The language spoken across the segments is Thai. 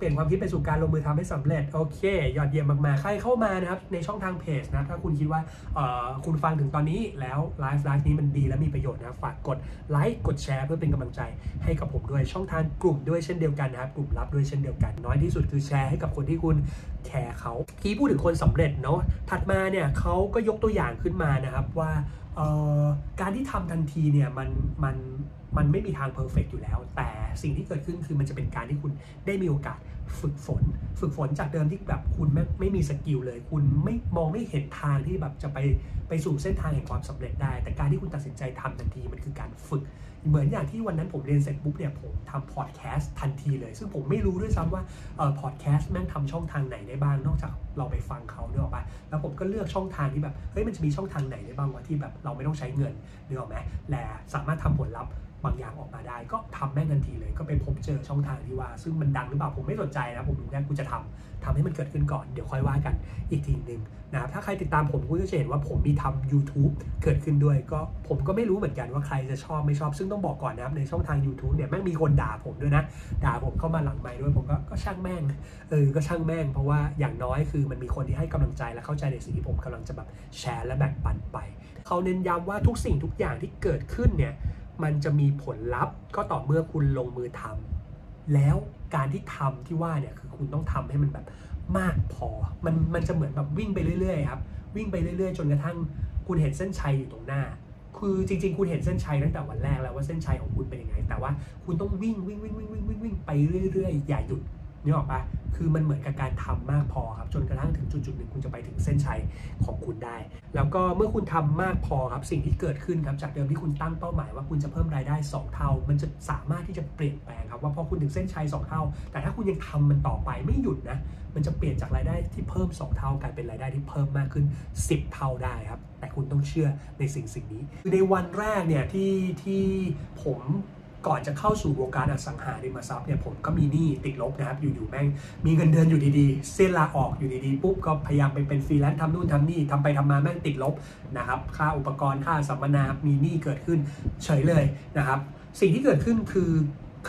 เปลี่ยนความคิดไปสู่การลงมือทำให้สำเร็จโอเค ยอดเยี่ยมมากๆ ใครเข้ามานะครับในช่องทางเพจนะถ้าคุณคิดว่าคุณฟังถึงตอนนี้แล้วไลฟ์ไลฟ์นี้มันดีและมีประโยชน์นะฝากกดไลค์กดแชร์เพื่อเป็นกำลังใจให้กับผมด้วยช่องทางกลุ่มด้วยเช่นเดียวกันนะครับกลุ่มลับด้วยเช่นเดียวกัน น้อยที่สุดคือแชร์ให้กับคนที่คุณแคร์เขาที่พูดถึงคนสำเร็จเนาะถัดมาเนี่ยเขาก็ยกตัวอย่างขึ้นมานะครับว่าการที่ทำทันทีเนี่ยมันมัน มันไม่มีทาง perfect อยู่แล้ว แต่สิ่งที่เกิดขึ้นคือมันจะเป็นการที่คุณได้มีโอกาสฝึกฝน ฝึกฝนจากเดิมที่แบบคุณไม่ไม่มี skill เลย คุณไม่มองไม่เห็นทางที่แบบจะไปไปสู่เส้นทางแห่งความสำเร็จได้ แต่การที่คุณตัดสินใจทำทันทีมันคือการฝึก เหมือนอย่างที่วันนั้นผมเรียนเสร็จปุ๊บเนี่ยผมทำพอดแคสต์ทันทีเลย ซึ่งผมไม่รู้ด้วยซ้ำว่าเออพอดแคสต์แม่งทำช่องทางไหนได้บ้างนอกจากเราไปฟังเขาเนอะปะแล้วผมก็เลือกช่องทางที่แบบเฮ้ยมันจะมีช่องทางไหนได้บ้างวะที่แบบเราไม่ต้องใช้เงินเนอะไหมและสามารถทำผลลัพธ์ บางอย่างออกมาได้ก็ทำแม่งทันทีเลยก็ไปพบเจอช่องทางที่ว่า ซึ่งมันดังหรือเปล่าผมไม่สนใจนะผมรู้แค่กูจะทำทำให้มันเกิดขึ้นก่อนเดี๋ยวค่อยว่ากันอีกทีหนึ่งนะถ้าใครติดตามผมก็จะเห็นว่าผมมีทำ YouTube เกิดขึ้นด้วย ก็ผมก็ไม่รู้เหมือนกันว่าใครจะชอบไม่ชอบ ซึ่งต้องบอกก่อนนะครับในช่องทาง YouTube เนี่ยแม่งมีคนด่าผมด้วยนะด่าผมเข้ามาหลังไมด้วยผมก็ก็ช่างแม่งเออก็ช่างแม่ง เพราะว่าอย่างน้อยคือมันมีคนที่ให้กำลังใจและเข้าใจในสิ่งที่ผมกำลังจะแบบแชร์และแบ่งปันไปเขาเน้นย้ำว่าทุกสิ่งทุกอย่างที่เกิดขึ้นเนี่ย มันจะมีผลลัพธ์ก็ต่อเมื่อคุณลงมือทำแล้วการที่ทำที่ว่าเนี่ยคือคุณต้องทำให้มันแบบมากพอ มันมันจะเหมือนแบบวิ่งไปเรื่อยๆครับ วิ่งไปเรื่อยๆ จนกระทั่งคุณเห็นเส้นชัยอยู่ตรงหน้า คือจริง ๆ คุณเห็นเส้นชัยตั้งแต่วันแรกแล้วว่าเส้นชัยของคุณเป็นยังไง แต่ว่าคุณต้องวิ่งวิ่งวิ่งวิ่งวิ่งวิ่งวิ่งไปเรื่อยๆ อย่าหยุด นี่ออกปะคือมันเหมือนกับการทำมากพอครับ จนกระทั่งถึงจุดจุดหนึ่งคุณจะไปถึงเส้นชัยของคุณได้ แล้วก็เมื่อคุณทำมากพอครับสิ่งที่เกิดขึ้นครับจากเดิมที่คุณตั้งเป้าหมายว่าคุณจะเพิ่มรายได้ 2 เท่า มันจะสามารถที่จะเปลี่ยนแปลงครับว่าพอคุณถึงเส้นชัย 2 เท่า แต่ถ้าคุณยังทำมันต่อไปไม่หยุดนะมันจะเปลี่ยนจากรายได้ที่เพิ่ม 2 เท่ากลายเป็นรายได้ที่เพิ่มมากขึ้น 10 เท่าได้ครับแต่คุณต้องเชื่อในสิ่งสิ่งนี้คือในวันแรกเนี่ยที่ที่ผม ก่อนจะเข้าสู่วงการอสังหาริมทรัพย์เนี่ยผมก็มีหนี้ติดลบนะครับ อยู่ๆแม่งมีเงินเดือนอยู่ดีๆ เซ็นลาออกอยู่ดีๆปุ๊บก็พยายามไปเป็นฟรีแลนซ์ทำนู่นทำนี่ทำไปทำมาแม่งติดลบนะครับ ค่าอุปกรณ์ค่าสัมมนามีหนี้เกิดขึ้นเฉยเลยนะครับ สิ่งที่เกิดขึ้นคือ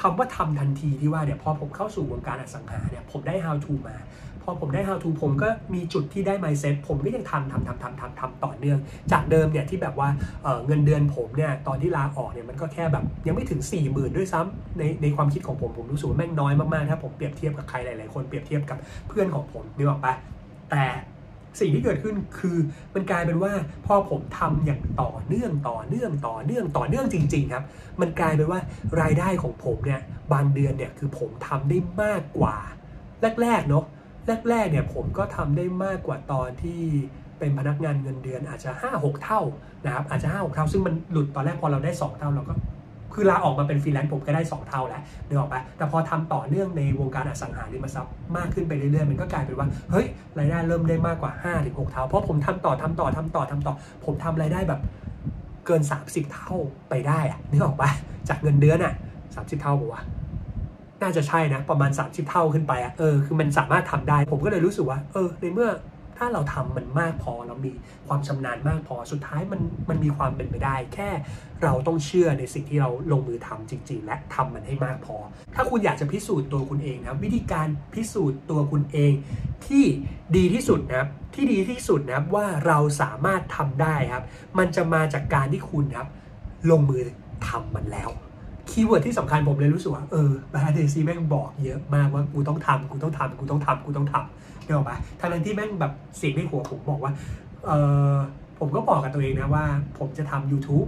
คำว่าทำทันทีที่ว่าเนี่ยพอผมเข้าสู่วงการอสังหาเนี่ยผมได้ how to มา พอผมได้ how to ผมก็มีจุดที่ได้ mindset ผมก็ยังทำทำทำทำทำทำต่อเนื่อง จากเดิมเนี่ยที่แบบว่าเเงินเดือนผมเนี่ยตอนที่ลาออกเนี่ยมันก็แค่แบบยังไม่ถึง 4 0,000 ด้วยซ้ำในในความคิดของผมผมรู้สึกว่าแม่งน้อยมากๆถ้าผมเปรียบเทียบกับใครหลายๆคนเปรียบเทียบกับเพื่อนของผมนึกออกปะแต่สิ่งที่เกิดขึ้นคือมันกลายเป็นว่าพอผมทำอย่างต่อเนื่องต่อเนื่องต่อเนื่องต่อเนื่องจริง ๆ ครับ มันกลายเป็นว่ารายได้ของผมเนี่ยบางเดือนเนี่ยคือผมทำได้มากกว่าแรกๆเนาะ แรกๆเนี่ยผมก็ทำได้มากกว่าตอนที่เป็นพนักงานเงินเดือนอาจจะ 5 6 เท่านะครับอาจจะ 5 6 เท่า ซึ่งมันหลุดตอนแรกพอเราได้ 2 เท่าเราก็คือลาออกมาเป็นฟรีแลนซ์ผมก็ได้ 2 เท่าแล้วนึกออกปะแต่พอทำต่อเนื่องในวงการอสังหาริมทรัพย์มากขึ้นไปเรื่อยๆ มันก็กลายเป็นว่า เฮ้ยรายได้เริ่มได้มากกว่า5ถึง6เท่า เพราะผมทำต่อทำต่อทำต่อทำต่อ ผมทำรายได้แบบเกิน 30 เท่าไปได้อะนึกออกปะจากเงินเดือนอะ30เท่าบอกว่า น่าจะใช่นะ ประมาณ 30 เท่าขึ้นไปอะเออคือมันสามารถทำได้ ผมก็เลยรู้สึกว่า เออ ในเมื่อถ้าเราทำมันมากพอเรามีความชำนาญมากพอสุดท้ายมันมันมีความเป็นไปได้ แค่เราต้องเชื่อในสิ่งที่เราลงมือทำจริง ๆ และทำมันให้มากพอ ถ้าคุณอยากจะพิสูจน์ตัวคุณเองนะวิธีการพิสูจน์ตัวคุณเองที่ดีที่สุดนะที่ดีที่สุดนะว่าเราสามารถทำได้ครับ มันจะมาจากการที่คุณครับลงมือทำมันแล้ว keyword ที่สำคัญผมเลยรู้สึกว่า เออบาเดซีแม่งบอกเยอะมากว่ากูต้องทำกูต้องทำกูต้องทำกูต้องทำเดี๋ยวปะทางนั้นที่แม่งแบบเสียงในหัวผมบอกว่า เออผมก็บอกกับตัวเองนะว่า ผมจะทำ YouTube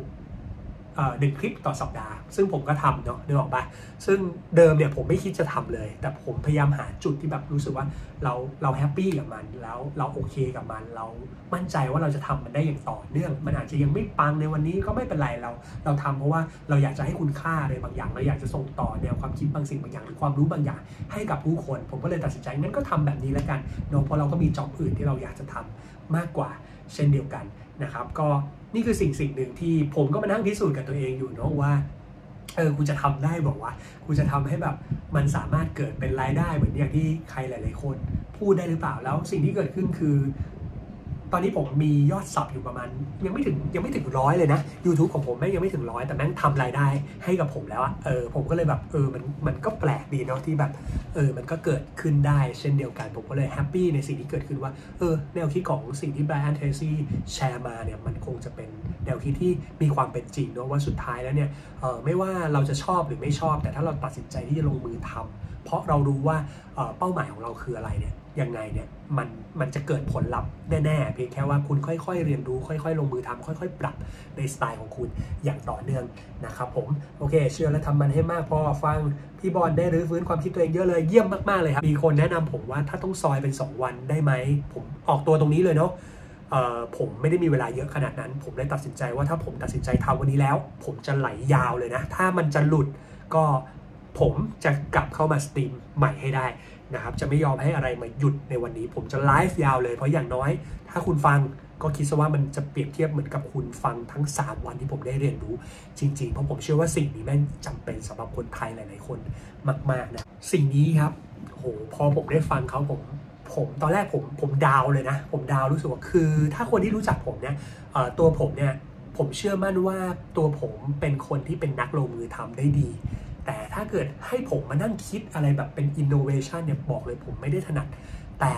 หนึ่งคลิปต่อสัปดาห์ ซึ่งผมก็ทำเนาะนึกออกปะซึ่งเดิมเนี่ยผมไม่คิดจะทำเลย แต่ผมพยายามหาจุดที่แบบรู้สึกว่าเราเรา happy กับมันแล้วเราโอเคกับมัน เรามั่นใจว่าเราจะทำมันได้อย่างต่อเนื่อง มันอาจจะยังไม่ปังในวันนี้ก็ไม่เป็นไรเรา เราทำเพราะว่าเราอยากจะให้คุณค่าอะไรบางอย่าง เราอยากจะส่งต่อแนวความคิดบางสิ่งบางอย่างหรือความรู้บางอย่าง ให้กับผู้คน ผมก็เลยตัดสินใจงั้นก็ทำแบบนี้แล้วกันเนาะเพราะเราก็มีจ็อบอื่นที่เราอยากจะทำมากกว่าเช่นเดียวกันนะครับก็ นี่คือสิ่งสิ่งหนึ่งที่ผมก็มานั่งพิสูจน์กับตัวเองอยู่เนาะว่าเออคุณจะทำได้บอกว่าคุณจะทำให้แบบมันสามารถเกิดเป็นรายได้เหมือนอย่างที่ใครหลาย ๆ คน พูดได้หรือเปล่าแล้วสิ่งที่เกิดขึ้นคือ ตอนนี้ผมมียอด sub อยู่ประมาณ ยังไม่ถึงยังไม่ถึงร้อยเลยนะ YouTube ของผมแม่งยังไม่ถึงร้อยแต่แม่งทำรายได้ให้กับผมแล้วอะเออผมก็เลยแบบเออมันมันก็แปลกดีเนาะที่แบบเออมันก็เกิดขึ้นได้เช่นเดียวกัน ผมก็เลย happy ในสิ่งที่เกิดขึ้นว่าเออแนวคิดของสิ่งที่ Brian Tracy แชร์มาเนี่ยมันคงจะเป็นแนวคิดที่มีความเป็นจริงเนาะว่าสุดท้ายแล้วเนี่ยเออไม่ว่าเราจะชอบหรือไม่ชอบ แต่ถ้าเราตัดสินใจที่จะลงมือทำเพราะเรารู้ว่าเป้าหมายของเราคืออะไรเนี่ย ยังไงเนี่ยมันมันจะเกิดผลลัพธ์แน่ๆ เพียงแค่ว่าคุณค่อยๆ เรียนรู้ค่อยๆ ลงมือทำค่อยๆ ปรับในสไตล์ของคุณอย่างต่อเนื่องนะครับผมโอเค เชื่อและทำมันให้มากพอฟังพี่บอลได้รื้อฟื้นความคิดตัวเองเยอะเลยเยี่ยมมากๆเลยครับมีคนแนะนำผมว่าถ้าต้องซอยเป็น 2 วันได้ไหมผมออกตัวตรงนี้เลยเนาะผมไม่ได้มีเวลาเยอะขนาดนั้น ผมเลยตัดสินใจว่าถ้าผมตัดสินใจทำวันนี้แล้ว ผมจะไหลยาวเลยนะ ถ้ามันจะหลุดก็ผมจะกลับเข้ามาสตรีมใหม่ให้ได้นะครับจะไม่ยอมให้อะไรมาหยุดในวันนี้ ผมจะไลฟ์ยาวเลย เพราะอย่างน้อย ถ้าคุณฟังก็คิดซะว่ามันจะเปรียบเทียบเหมือนกับคุณฟังทั้ง 3 วันที่ผมได้เรียนรู้จริงๆ เพราะผมเชื่อว่าสิ่งนี้แม่งจำเป็นสำหรับคนไทยหลายๆคนมากๆนะสิ่งนี้ครับโหพอผมได้ฟังเขาผมผมตอนแรกผมผมดาวเลยนะ ผมดาวรู้สึกว่าคือ ถ้าคนที่รู้จักผมเนี่ยตัวผมเนี่ยผมเชื่อมั่นว่าตัวผมเป็นคนที่เป็นนักลงมือทำได้ดี แต่ถ้าเกิดให้ผมมานั่งคิดอะไรแบบเป็นอินโนเวชันเนี่ยบอกเลยผมไม่ได้ถนัด แต่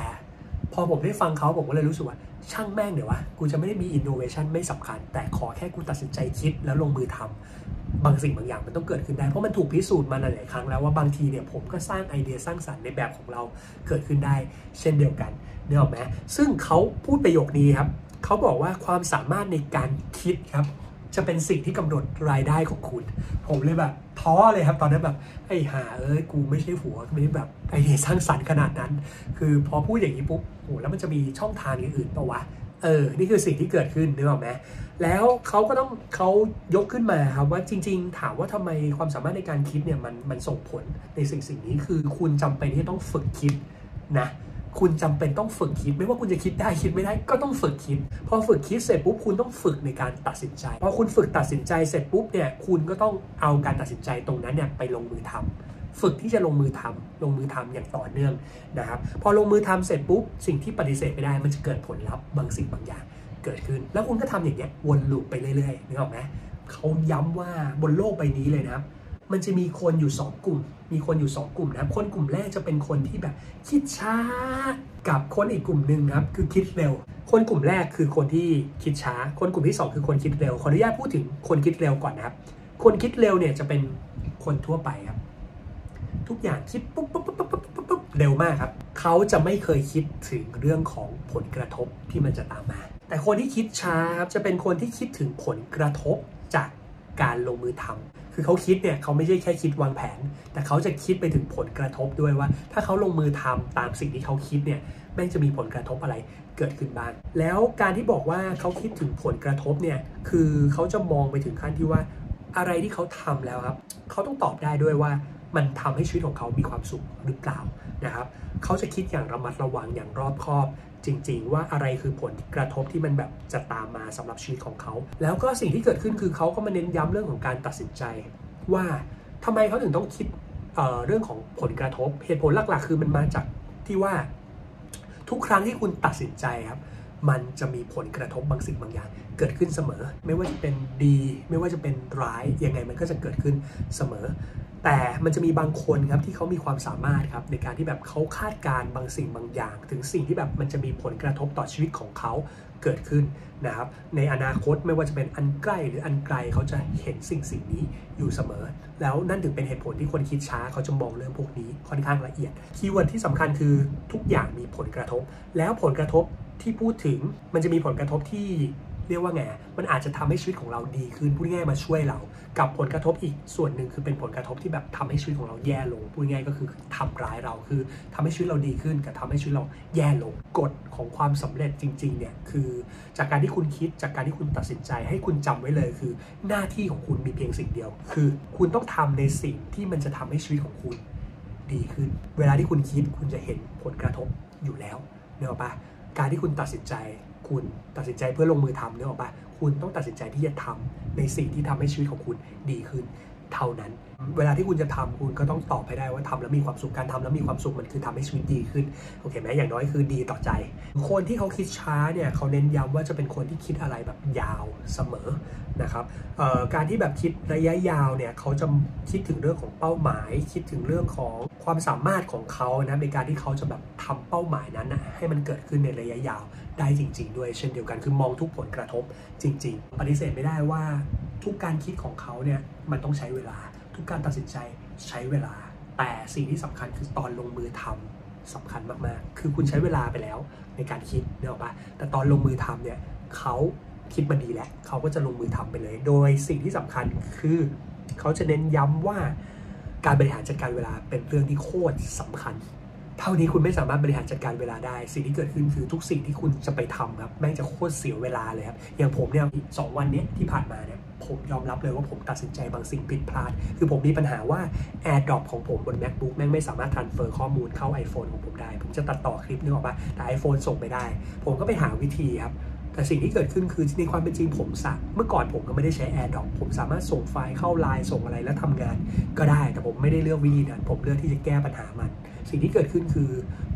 พอผมได้ฟังเขาผมก็เลยรู้สึกว่า ช่างแม่งเดี๋ยววะกูจะไม่ได้มีอินโนเวชันไม่สำคัญ แต่ขอแค่กูตัดสินใจคิดแล้วลงมือทำบางสิ่งบางอย่างมันต้องเกิดขึ้นได้ เพราะมันถูกพิสูจน์มาหลายครั้งแล้วว่าบางทีเนี่ยผมก็สร้างไอเดียสร้างสรรค์ในแบบของเราเกิดขึ้นได้ เช่นเดียวกันเนอไหมซึ่งเขาพูดประโยคนี้ครับเขาบอกว่าความสามารถในการคิดครับ จะเป็นสิ่งที่กำหนดรายได้ของคุณ ผมเลยแบบท้อเลยครับตอนนั้นแบบไอ้หาเอ้ยกูไม่ใช่หัวไม่แบบไอเดียสร้างสรรค์ขนาดนั้น คือพอพูดอย่างนี้ปุ๊บโอ้แล้วมันจะมีช่องทางอื่นๆปะวะเออ นี่คือสิ่งที่เกิดขึ้นนึกออกไหมแล้วเขาก็ต้องเขายกขึ้นมาครับว่าจริง ๆ ถามว่าทำไมความสามารถในการคิดเนี่ยมันมันส่งผลในสิ่งสิ่งนี้คือคุณจำเป็นที่ต้องฝึกคิดนะ คุณจำเป็นต้องฝึกคิด ไม่ว่าคุณจะคิดได้คิดไม่ได้ก็ต้องฝึกคิด พอฝึกคิดเสร็จปุ๊บคุณต้องฝึกในการตัดสินใจ พอคุณฝึกตัดสินใจเสร็จปุ๊บเนี่ยคุณก็ต้องเอาการตัดสินใจตรงนั้นเนี่ยไปลงมือทำฝึกที่จะลงมือทำลงมือทำอย่างต่อเนื่องนะครับ พอลงมือทำเสร็จปุ๊บ สิ่งที่ปฏิเสธไม่ได้มันจะเกิดผลลัพธ์บางสิ่งบางอย่างเกิดขึ้น แล้วคุณก็ทำอย่างเงี้ยวนลูปไปเรื่อยๆนึกออกไหมเขาย้ำว่าบนโลกใบนี้เลยนะครับ มันจะมีคนอยู่ 2 กลุ่ม มีคนอยู่ 2 กลุ่มนะครับ คนกลุ่มแรกจะเป็นคนที่แบบคิดช้า กับคนอีกกลุ่มหนึ่งครับ คือคิดเร็ว คนกลุ่มแรกคือคนที่คิดช้า คนกลุ่มที่ 2 คือคนคิดเร็ว ขออนุญาตพูดถึงคนคิดเร็วก่อนนะครับ คนคิดเร็วเนี่ยจะเป็นคนทั่วไปครับ ทุกอย่างคิดปุ๊บปุ๊บปุ๊บปุ๊บปุ๊บปุ๊บเร็วมากครับ เขาจะไม่เคยคิดถึงเรื่องของผลกระทบที่มันจะตามมา แต่คนที่คิดช้าครับจะเป็นคนที่คิดถึงผลกระทบจากการลงมือทำ คือเขาคิดเนี่ยเขาไม่ใช่แค่คิดวางแผน แต่เขาจะคิดไปถึงผลกระทบด้วยว่า ถ้าเขาลงมือทำตามสิ่งที่เขาคิดเนี่ยแม่งจะมีผลกระทบอะไรเกิดขึ้นบ้าง แล้วการที่บอกว่าเขาคิดถึงผลกระทบเนี่ยคือเขาจะมองไปถึงขั้นที่ว่าอะไรที่เขาทำแล้วครับเขาต้องตอบได้ด้วยว่า มันทำให้ชีวิตของเขามีความสุขหรือเปล่านะครับเขาจะคิดอย่างระมัดระวังอย่างรอบคอบ จริง ๆ ว่าอะไรคือผลกระทบที่มันแบบจะตามมาสำหรับชีวิตของเขา แล้วก็สิ่งที่เกิดขึ้นคือเขาก็มาเน้นย้ำเรื่องของการตัดสินใจ ว่าทำไมเขาถึงต้องคิดเเรื่องของผลกระทบเหตุผลหลักๆ คือมันมาจากที่ว่าทุกครั้งที่คุณตัดสินใจครับมันจะมีผลกระทบบางสิ่งบางอย่าง เกิดขึ้นเสมอ ไม่ว่าจะเป็นดี ไม่ว่าจะเป็นร้ายยังไงมันก็จะเกิดขึ้นเสมอ แต่มันจะมีบางคนครับที่เขามีความสามารถครับในการที่แบบเขาคาดการณ์บางสิ่งบางอย่าง ถึงสิ่งที่แบบมันจะมีผลกระทบต่อชีวิตของเขาเกิดขึ้นนะครับ ในอนาคตไม่ว่าจะเป็นอันใกล้หรืออันไกลเขาจะเห็นสิ่งสิ่งนี้อยู่เสมอ แล้วนั่นถึงเป็นเหตุผลที่คนคิดช้าเขาจะมองเรื่องพวกนี้ค่อนข้างละเอียด keyword ที่สำคัญคือทุกอย่างมีผลกระทบ แล้วผลกระทบที่พูดถึงมันจะมีผลกระทบที่ เรียกว่าไง มันอาจจะทำให้ชีวิตของเราดีขึ้นพูดง่ายมาช่วยเรา กับผลกระทบอีกส่วนหนึ่งคือเป็นผลกระทบที่แบบทำให้ชีวิตของเราแย่ลงพูดง่ายก็คือทำร้ายเราคือทำให้ชีวิตเราดีขึ้น กับทำให้ชีวิตเราแย่ลงกฎของความสำเร็จจริงๆเนี่ยคือจากการที่คุณคิดจากการที่คุณตัดสินใจ ให้คุณจำไว้เลยคือ หน้าที่ของคุณมีเพียงสิ่งเดียว คือ คุณต้องทำในสิ่งที่มันจะทำให้ชีวิตของคุณดีขึ้น เวลาที่คุณคิดคุณจะเห็นผลกระทบอยู่แล้วเนอะปะการที่คุณตัดสินใจ คุณตัดสินใจเพื่อลงมือทำเนี่ยหรอปะคุณต้องตัดสินใจที่จะทำในสิ่งที่ทำให้ชีวิตของคุณดีขึ้นเท่านั้น เวลาที่คุณจะทำคุณก็ต้องตอบให้ได้ว่าทำแล้วมีความสุขการทำแล้วมีความสุขมันคือทำให้ชีวิตดีขึ้นโอเคไหมอย่างน้อยคือดีต่อใจ คนที่เขาคิดช้าเนี่ยเขาเน้นย้ำว่าจะเป็นคนที่คิดอะไรแบบยาวเสมอนะครับการที่แบบคิดระยะยาวเนี่ยเขาจะคิดถึงเรื่องของเป้าหมาย คิดถึงเรื่องของความสามารถของเขานะในการที่เขาจะแบบทำเป้าหมายนั้นนะให้มันเกิดขึ้นในระยะยาว ได้จริง ๆ ด้วยเช่นเดียวกันคือมองทุกผลกระทบจริง ๆ ปฏิเสธไม่ได้ว่าทุกการคิดของเขาเนี่ยมันต้องใช้เวลา ทุกการตัดสินใจใช้เวลา แต่สิ่งที่สำคัญคือตอนลงมือทำสำคัญมากๆ คือคุณใช้เวลาไปแล้วในการคิดเนอะปะแต่ตอนลงมือทำเนี่ยเขาคิดมาดีแล้วเขาก็จะลงมือทำไปเลย โดยสิ่งที่สำคัญคือเขาจะเน้นย้ำว่าการบริหารจัดการเวลาเป็นเรื่องที่โคตรสำคัญ เท่านี้คุณไม่สามารถบริหารจัดการเวลาได้ สิ่งที่เกิดขึ้นคือทุกสิ่งที่คุณจะไปทำครับแม่งจะโคตรเสียเวลาเลยครับ อย่างผมเนี่ยสองวันนี้ที่ผ่านมาเนี่ยผมยอมรับเลยว่าผมตัดสินใจบางสิ่งผิดพลาด คือผมมีปัญหาว่า AirDrop ของผมบน MacBook แม่งไม่สามารถ transfer ข้อมูลเข้า iPhone ของผมได้ ผมจะตัดต่อคลิปนึกออกปะแต่ iPhone ส่งไปได้ ผมก็ไปหาวิธีครับแต่สิ่งที่เกิดขึ้นคือในความเป็นจริงผมสักเมื่อก่อนผมก็ไม่ได้ใช้ AirDrop ผมสามารถส่งไฟล์เข้าไลน์ส่งอะไรแล้วทำงาน ก็ได้แต่ผมไม่ได้เลือกวิธีนั้นผมเลือกที่จะแก้ปัญหามัน สิ่งที่เกิดขึ้นคือ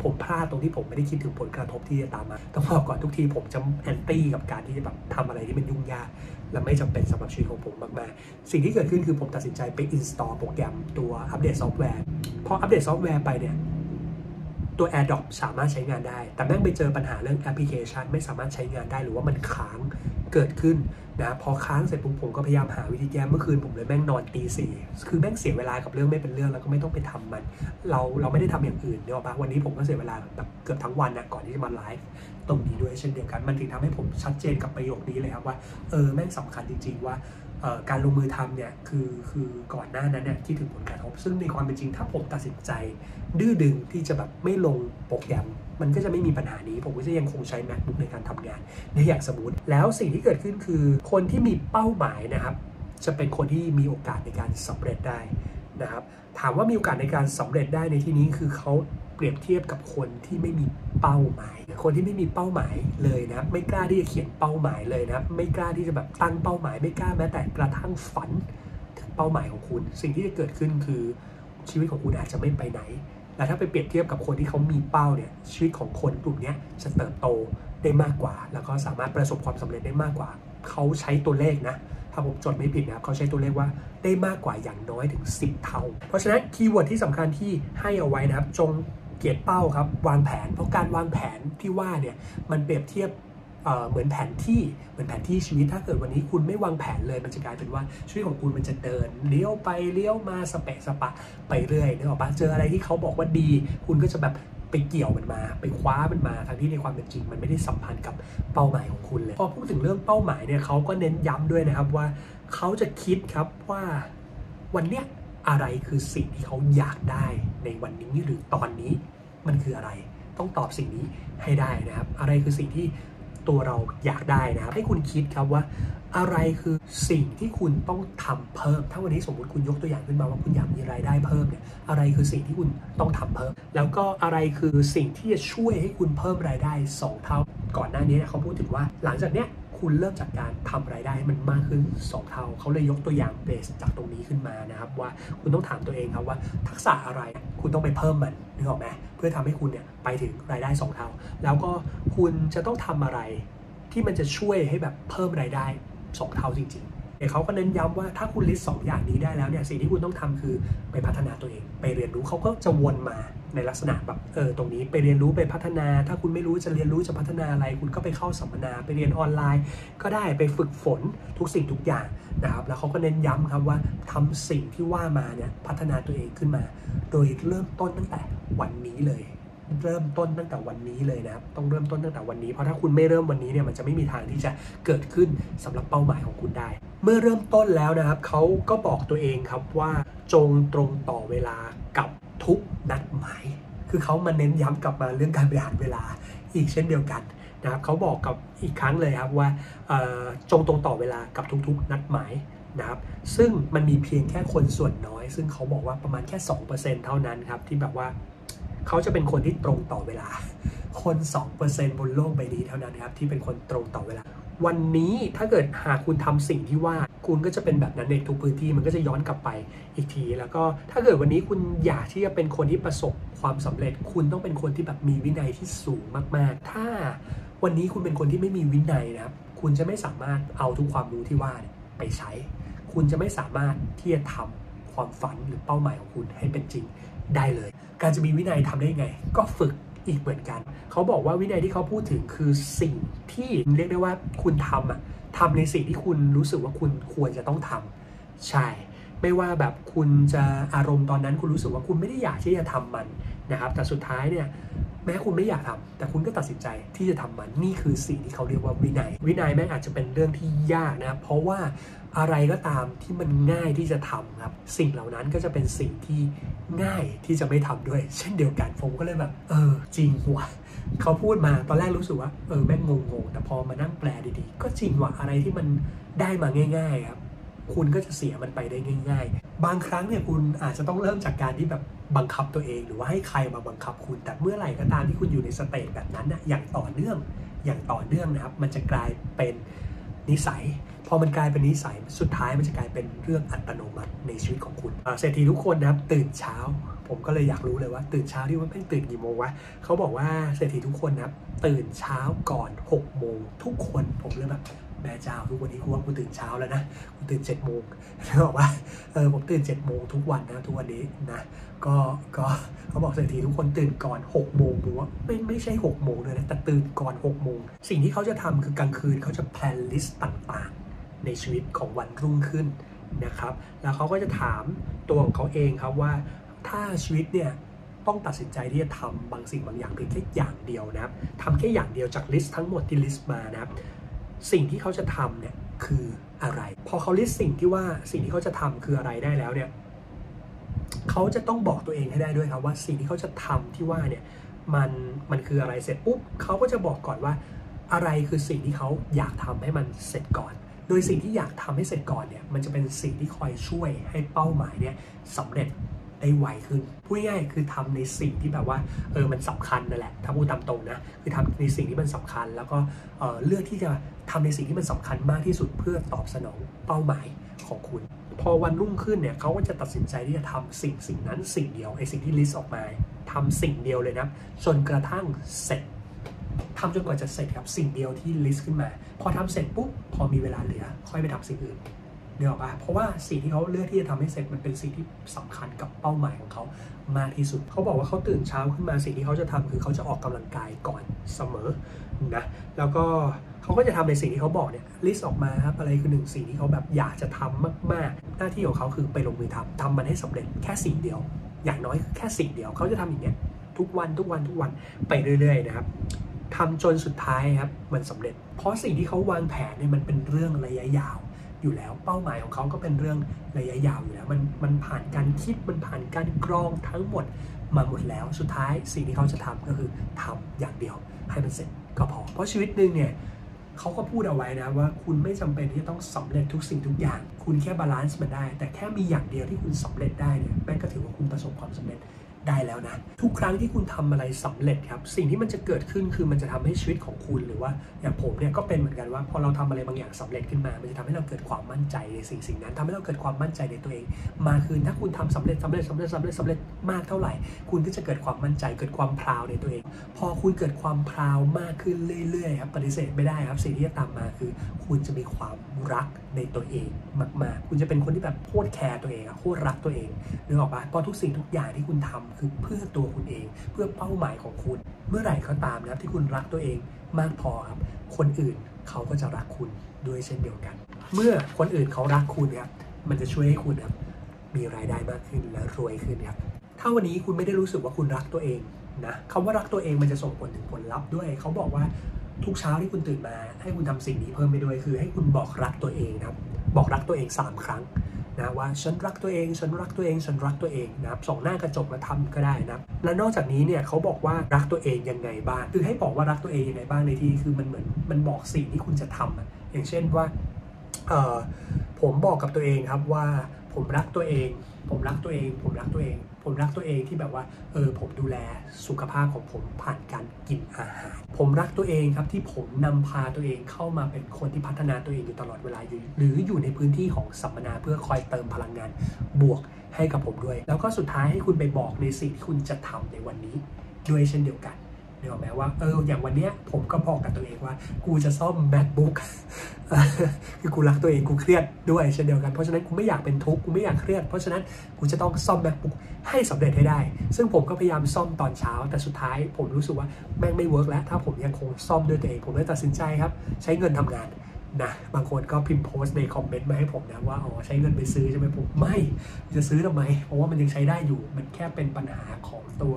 ผมพลาดตรงที่ผมไม่ได้คิดถึงผลกระทบที่จะตามมาต้องบอกก่อนทุกทีผมจะ anti กับการที่จะแบบทำอะไรที่มันยุ่งยาก และไม่จำเป็นสำหรับชีวิตของผมมากๆ สิ่งที่เกิดขึ้นคือผมตัดสินใจไป install โปรแกรมตัวอัปเดตซอฟต์แวร์พออัปเดตซอฟต์แวร์ไปเนี่ย ตัว AirDrop สามารถใช้งานได้ แต่แม่งไปเจอปัญหาเรื่องแอปพลิเคชัน ไม่สามารถใช้งานได้หรือว่ามันค้างเกิดขึ้นนะพอค้างเสร็จปุ๊บผมก็พยายามหาวิธีแก้เมื่อคืนผมเลยแม่งนอนตีสี่คือแม่งเสียเวลากับเรื่องไม่เป็นเรื่องแล้วก็ไม่ต้องไปทำมัน เราเราไม่ได้ทำอย่างอื่นเนอะปะวันนี้ผมก็เสียเวลาแบบเกือบทั้งวันนะก่อนที่จะมาไลฟ์ตรงนี้ด้วยเช่นเดียวกันมันถึงทำให้ผมชัดเจนกับประโยคนี้เลยครับว่าเออแม่งสำคัญจริง ๆ ว่า การลงมือทำเนี่ยคือคือก่อนหน้านั้นเนี่ยที่ถึงผลกระทบ ซึ่งในความเป็นจริงถ้าผมตัดสินใจ ดื้อดึงที่จะแบบไม่ลงโปรแกรม มันก็จะไม่มีปัญหานี้ ผมก็จะยังคงใช้ MacBook ในการทำงานในอย่างสมมติแล้วสิ่งที่เกิดขึ้นคือ คนที่มีเป้าหมายนะครับ จะเป็นคนที่มีโอกาสในการสำเร็จได้นะครับถามว่ามีโอกาสในการสำเร็จได้ในที่นี้คือเขา เปรียบเทียบกับคนที่ไม่มีเป้าหมาย คนที่ไม่มีเป้าหมายเลยนะ ไม่กล้าที่จะเขียนเป้าหมายเลยนะ ไม่กล้าที่จะแบบตั้งเป้าหมาย ไม่กล้าแม้แต่กระทั่งฝันถึงเป้าหมายของคุณ สิ่งที่จะเกิดขึ้นคือชีวิตของคุณอาจจะไม่ไปไหนและถ้าไปเปรียบเทียบกับคนที่เขามีเป้าเนี่ยชีวิตของคนกลุ่มนี้จะเติบโตได้มากกว่า แล้วก็สามารถประสบความสำเร็จได้มากกว่า เขาใช้ตัวเลขนะถ้าผมจดไม่ผิดนะครับเขาใช้ตัวเลขว่าได้มากกว่าอย่างน้อยถึง 10 เท่า เพราะฉะนั้น keyword ที่สำคัญที่ให้เอาไว้นะครับจง clear เป้าครับวางแผน เพราะการวางแผนที่ว่าเนี่ยมันเปรียบเทียบเหมือนแผนที่เหมือนแผนที่ชีวิตถ้าเกิดวันนี้คุณไม่วางแผนเลยมันจะกลายเป็นว่าชีวิตของคุณมันจะเดินเลี้ยวไปเลี้ยวมาสเปะสปะไปเรื่อยนึกออกปะเจออะไรที่เขาบอกว่าดี คุณก็จะแบบไปเกี่ยวมันมา ไปคว้ามันมาทั้งที่ในความเป็นจริง มันไม่ได้สัมพันธ์กับเป้าหมายของคุณเลยพอพูดถึงเรื่องเป้าหมายเนี่ยเขาก็เน้นย้ำด้วยนะครับว่าเขาจะคิดครับว่าวันเนี้ย อะไรคือสิ่งที่เขาอยากได้ในวันนี้หรือตอนนี้มันคืออะไร ต้องตอบสิ่งนี้ให้ได้นะครับ อะไรคือสิ่งที่ตัวเราอยากได้นะครับ ให้คุณคิดครับว่า อะไรคือสิ่งที่คุณต้องทำเพิ่ม ถ้าวันนี้สมมติคุณยกตัวอย่างขึ้นมาว่าคุณอยากมีรายได้เพิ่มเนี่ยอะไรคือสิ่งที่คุณต้องทำเพิ่ม แล้วก็อะไรคือสิ่งที่จะช่วยให้คุณเพิ่มรายได้ 2 เท่า ก่อนหน้านี้เขาพูดถึงว่าหลังจากเนี้ย คุณเริ่มจากการทำรายได้ให้มันมากขึ้น 2 เท่าเขาเลยยกตัวอย่างเบสจากตรงนี้ขึ้นมานะครับว่าคุณต้องถามตัวเองครับว่าทักษะอะไรคุณต้องไปเพิ่มมันนึกออกไหมเพื่อทำให้คุณเนี่ยไปถึงรายได้ 2 เท่า แล้วก็คุณจะต้องทำอะไรที่มันจะช่วยให้แบบเพิ่มรายได้ 2 เท่าจริงๆเขาก็เน้นย้ำว่าถ้าคุณลิสต์สองอย่างนี้ได้แล้วเนี่ยสิ่งที่คุณต้องทำคือไปพัฒนาตัวเอง ไปเรียนรู้เขาก็จะวนมา ในลักษณะแบบเออตรงนี้ไปเรียนรู้ไปพัฒนา ถ้าคุณไม่รู้จะเรียนรู้จะพัฒนาอะไร คุณก็ไปเข้าสัมมนาไปเรียนออนไลน์ ก็ได้ไปฝึกฝนทุกสิ่งทุกอย่างนะครับแล้วเขาก็เน้นย้ำครับว่าทำสิ่งที่ว่ามาเนี่ยพัฒนาตัวเองขึ้นมา โดยเริ่มต้นตั้งแต่วันนี้เลย เริ่มต้นตั้งแต่วันนี้เลยนะครับต้องเริ่มต้นตั้งแต่วันนี้เพราะถ้าคุณไม่เริ่มวันนี้เนี่ยมันจะไม่มีทางที่จะเกิดขึ้นสำหรับเป้าหมายของคุณได้ เมื่อเริ่มต้นแล้วนะครับเขาก็บอกตัวเองครับว่าจงตรงต่อเวลากับ ทุกนัดหมาย คือเขามาเน้นย้ำกลับมาเรื่องการบริหารเวลาอีกเช่นเดียวกันนะครับเขาบอกกับอีกครั้งเลยครับว่าจงตรงต่อเวลากับทุกๆ นัดหมายนะครับซึ่งมันมีเพียงแค่คนส่วนน้อย ซึ่งเขาบอกว่าประมาณแค่ 2%เท่านั้นครับที่แบบว่าเขาจะเป็นคนที่ตรงต่อเวลา คน 2%บนโลกใบนี้เท่านั้นครับที่เป็นคนตรงต่อเวลา วันนี้ถ้าเกิดหากคุณทำสิ่งที่ว่าคุณก็จะเป็นแบบนั้นในทุกพื้นที่มันก็จะย้อนกลับไปอีกที แล้วก็ถ้าเกิดวันนี้คุณอยากที่จะเป็นคนที่ประสบความสำเร็จ คุณต้องเป็นคนที่แบบมีวินัยที่สูงมาก ๆ ถ้าวันนี้คุณเป็นคนที่ไม่มีวินัยนะครับ คุณจะไม่สามารถเอาทุกความรู้ที่ว่าไปใช้ คุณจะไม่สามารถที่จะทำความฝันหรือเป้าหมายของคุณให้เป็นจริงได้เลย การจะมีวินัยทำได้ไง ก็ฝึก อีกเหมือนกัน เขาบอกว่าวินัยที่เขาพูดถึงคือสิ่งที่เรียกได้ว่าคุณทำอะทำในสิ่งที่คุณรู้สึกว่าคุณควรจะต้องทำใช่ ไม่ว่าแบบคุณจะอารมณ์ตอนนั้นคุณรู้สึกว่าคุณไม่ได้อยากที่จะทำมัน นะครับแต่สุดท้ายเนี่ยแม้คุณไม่อยากทำแต่คุณก็ตัดสินใจที่จะทำมันนี่คือสิ่งที่เขาเรียกว่าวินัย วินัยแม้อาจจะเป็นเรื่องที่ยากนะเพราะว่าอะไรก็ตามที่มันง่ายที่จะทำครับ สิ่งเหล่านั้นก็จะเป็นสิ่งที่ง่ายที่จะไม่ทำด้วย เช่นเดียวกันผมก็เลยแบบ เออ จริงว่ะเขาพูดมาตอนแรกรู้สึกว่าเออแม่งงงๆแต่พอมานั่งแปลดีๆ ก็จริงว่ะอะไรที่มันได้มาง่าย ๆ ครับ คุณก็จะเสียมันไปได้ง่าย ๆ บางครั้งเนี่ยคุณอาจจะต้องเริ่มจากการที่แบบบังคับตัวเอง หรือว่าให้ใครมาบังคับคุณ แต่เมื่อไหร่ก็ตามที่คุณอยู่ในสเตจแบบนั้นนะอย่างต่อเนื่องอย่างต่อเนื่องนะครับ มันจะกลายเป็นนิสัยพอมันกลายเป็นนิสัยสุดท้ายมันจะกลายเป็นเรื่องอัตโนมัติในชีวิตของคุณเศรษฐีทุกคนนะครับตื่นเช้า ผมก็เลยอยากรู้เลยว่า ตื่นเช้าที่ว่าเป็นตื่นกี่โมงวะเขาบอกว่าเศรษฐีทุกคนนะครับตื่นเช้าก่อน6โมงทุกคนผมเลยแบบ แม่เจ้าทุกวันนี้กูว่ากูตื่นเช้าแล้วนะกูตื่น7จ็ดโมงเขาบอกว่าเออผมตื่น7จ็ดโมงทุกวันนะทุกวันนี้นะก็ก็เขาบอกเศรษฐีทุกคนตื่นก่อน6โมงหรือว่าไม่ไม่ใช่6โมงเลยนะแต่ตื่นก่อน6โมงสิ่งที่เขาจะทำคือกลางคืนเขาจะ plan list ต่างๆ ในชีวิตของวันรุ่งขึ้นนะครับ แล้วเขาก็จะถามตัวของเขาเองครับว่าถ้าชีวิตเนี่ยต้องตัดสินใจที่จะทำบางสิ่งบางอย่างเพียงแค่อย่างเดียวนะครับทำแค่อย่างเดียวจาก list ทั้งหมดที่ list มานะครับ สิ่งที่เขาจะทำเนี่ยคืออะไร พอเขา list สิ่งที่ว่าสิ่งที่เขาจะทำคืออะไรได้แล้วเนี่ยเขาจะต้องบอกตัวเองให้ได้ด้วยครับว่าสิ่งที่เขาจะทำที่ว่าเนี่ยมันมันคืออะไรเสร็จปุ๊บเขาก็จะบอกก่อนว่า อะไรคือสิ่งที่เขาอยากทำให้มันเสร็จก่อน โดยสิ่งที่อยากทำให้เสร็จก่อนเนี่ยมันจะเป็นสิ่งที่คอยช่วยให้เป้าหมายเนี่ยสำเร็จ ได้ไวขึ้นพูดง่ายคือทำในสิ่งที่แบบว่าเออมันสำคัญนั่นแหละถ้าพูดตามตรงนะคือทำในสิ่งที่มันสำคัญ แล้วก็เออเลือกที่จะทำในสิ่งที่มันสำคัญมากที่สุดเพื่อตอบสนองเป้าหมายของคุณ พอวันรุ่งขึ้นเนี่ยเขาก็จะตัดสินใจที่จะทำสิ่งสิ่งนั้นสิ่งเดียวไอ้สิ่งที่ลิสต์ออกมาทำสิ่งเดียวเลยนะจนกระทั่งเสร็จทำจนกว่าจะเสร็จครับสิ่งเดียวที่ list ขึ้นมา พอทำเสร็จปุ๊บพอมีเวลาเหลือ ค่อยไปทำสิ่งอื่น เดี๋ยวปะเพราะว่าสิ่งที่เขาเลือกที่จะทำให้เสร็จมันเป็นสิ่งที่สำคัญกับเป้าหมายของเขามากที่สุด เขาบอกว่าเขาตื่นเช้าขึ้นมาสิ่งที่เขาจะทำคือเขาจะออกกำลังกายก่อนเสมอนะแล้วก็เขาก็จะทำในสิ่งที่เขาบอกเนี่ย list ออกมาครับอะไรคือหนึ่งสิ่งที่เขาแบบอยากจะทำมาก ๆ หน้าที่ของเขาคือไปลงมือทำทำมันให้สำเร็จแค่สิ่งเดียว อย่างน้อยแค่สิ่งเดียวเขาจะทำอย่างเงี้ยทุกวันทุกวันทุกวันไปเรื่อย ๆ นะครับทำจนสุดท้ายครับมันสำเร็จ เพราะสิ่งที่เขาวางแผนเนี่ยมันเป็นเรื่องระยะยาว อยู่แล้ว เป้าหมายของเขาก็เป็นเรื่องระยะยาวอยู่แล้ว มันมันผ่านการคิดมันผ่านการกรองทั้งหมดมาหมดแล้วสุดท้ายสิ่งที่เขาจะทำก็คือทำอย่างเดียวให้มันเสร็จก็พอ เพราะชีวิตหนึ่งเนี่ยเขาก็พูดเอาไว้นะว่าคุณไม่จำเป็นที่จะต้องสำเร็จทุกสิ่งทุกอย่าง คุณแค่ balance มันได้ แต่แค่มีอย่างเดียวที่คุณสำเร็จได้เนี่ยแม่งก็ถือว่าคุณประสบความสำเร็จ ได้แล้วนะ ทุกครั้งที่คุณทำอะไรสำเร็จครับ สิ่งที่มันจะเกิดขึ้นคือมันจะทำให้ชีวิตของคุณหรือว่าอย่างผมเนี่ยก็เป็นเหมือนกันว่าพอเราทำอะไรบางอย่างสำเร็จขึ้นมา มันจะทำให้เราเกิดความมั่นใจในสิ่งสิ่งนั้นทำให้เราเกิดความมั่นใจในตัวเอง มาคืนถ้าคุณทำสำเร็จสำเร็จสำเร็จสำเร็จสำเร็จมากเท่าไหร่ คุณก็จะเกิดความมั่นใจเกิดความพราวในตัวเอง พอคุณเกิดความพราวมากขึ้นเรื่อยๆครับปฏิเสธไม่ได้ครับสิ่งที่จะตามมาคือ คุณจะมีความรักในตัวเองมาก ๆ คุณจะเป็นคนที่แบบโคตรแคร์ตัวเองโคตรรักตัวเองนึกออกปะเพราะทุกสิ่งทุกอย่างที่คุณทำคือเพื่อตัวคุณเอง เพื่อเป้าหมายของคุณ เมื่อไหร่ก็ตามนะครับที่คุณรักตัวเองมากพอครับ คนอื่นเขาก็จะรักคุณด้วยเช่นเดียวกัน เมื่อคนอื่นเขารักคุณครับมันจะช่วยให้คุณครับมีรายได้มากขึ้นและรวยขึ้นครับถ้าวันนี้คุณไม่ได้รู้สึกว่าคุณรักตัวเองนะคำว่ารักตัวเองมันจะส่งผลถึงผลลัพธ์ด้วย เขาบอกว่าทุกเช้าที่คุณตื่นมา ให้คุณทำสิ่งนี้เพิ่มไปด้วยคือ ให้คุณบอกรักตัวเองครับ บอกรักตัวเอง 3 ครั้ง นะว่าฉันรักตัวเอง ฉันรักตัวเอง ฉันรักตัวเองนะครับส่องหน้ากระจกมาทำก็ได้นะและนอกจากนี้เนี่ยเขาบอกว่ารักตัวเองยังไงบ้างคือให้บอกว่ารักตัวเองยังไงบ้างในที่คือมันเหมือนมันบอกสิ่งที่คุณจะทำอะอย่างเช่นว่าเออผมบอกกับตัวเองครับว่าผมรักตัวเอง ผมรักตัวเอง ผมรักตัวเอง ผมรักตัวเองที่แบบว่า เออ ผมดูแลสุขภาพของผมผ่านการกินอาหาร ผมรักตัวเองครับที่ผมนำพาตัวเองเข้ามาเป็นคนที่พัฒนาตัวเองอยู่ตลอดเวลาอยู่ หรืออยู่ในพื้นที่ของสัมมนาเพื่อคอยเติมพลังงานบวกให้กับผมด้วย แล้วก็สุดท้ายให้คุณไปบอกในสิ่งที่คุณจะทำในวันนี้ด้วยเช่นเดียวกัน เดี๋ยวแม้ว่าเอออย่างวันเนี้ยผมก็บอกกับตัวเองว่า กูจะซ่อม macbook คือกูรักตัวเองกูเครียดด้วยเช่นเดียวกันเพราะฉะนั้นกูไม่อยากเป็นทุกข์กูไม่อยากเครียดเพราะฉะนั้นกูจะต้องซ่อม macbook ให้สำเร็จให้ได้ ซึ่งผมก็พยายามซ่อมตอนเช้า แต่สุดท้ายผมรู้สึกว่าแม่งไม่เวิร์กแล้ว ถ้าผมยังคงซ่อมด้วยตัวเอง ผมเลยตัดสินใจครับ ใช้เงินทำงานนะบางคนก็พิมพ์โพสต์ใน comment มาให้ผมนะว่าอ๋อใช้เงินไปซื้อใช่ไหมผมไม่จะซื้อทำไมเพราะว่ามันยังใช้ได้อยู่มันแค่เป็นปัญหาของ ตัว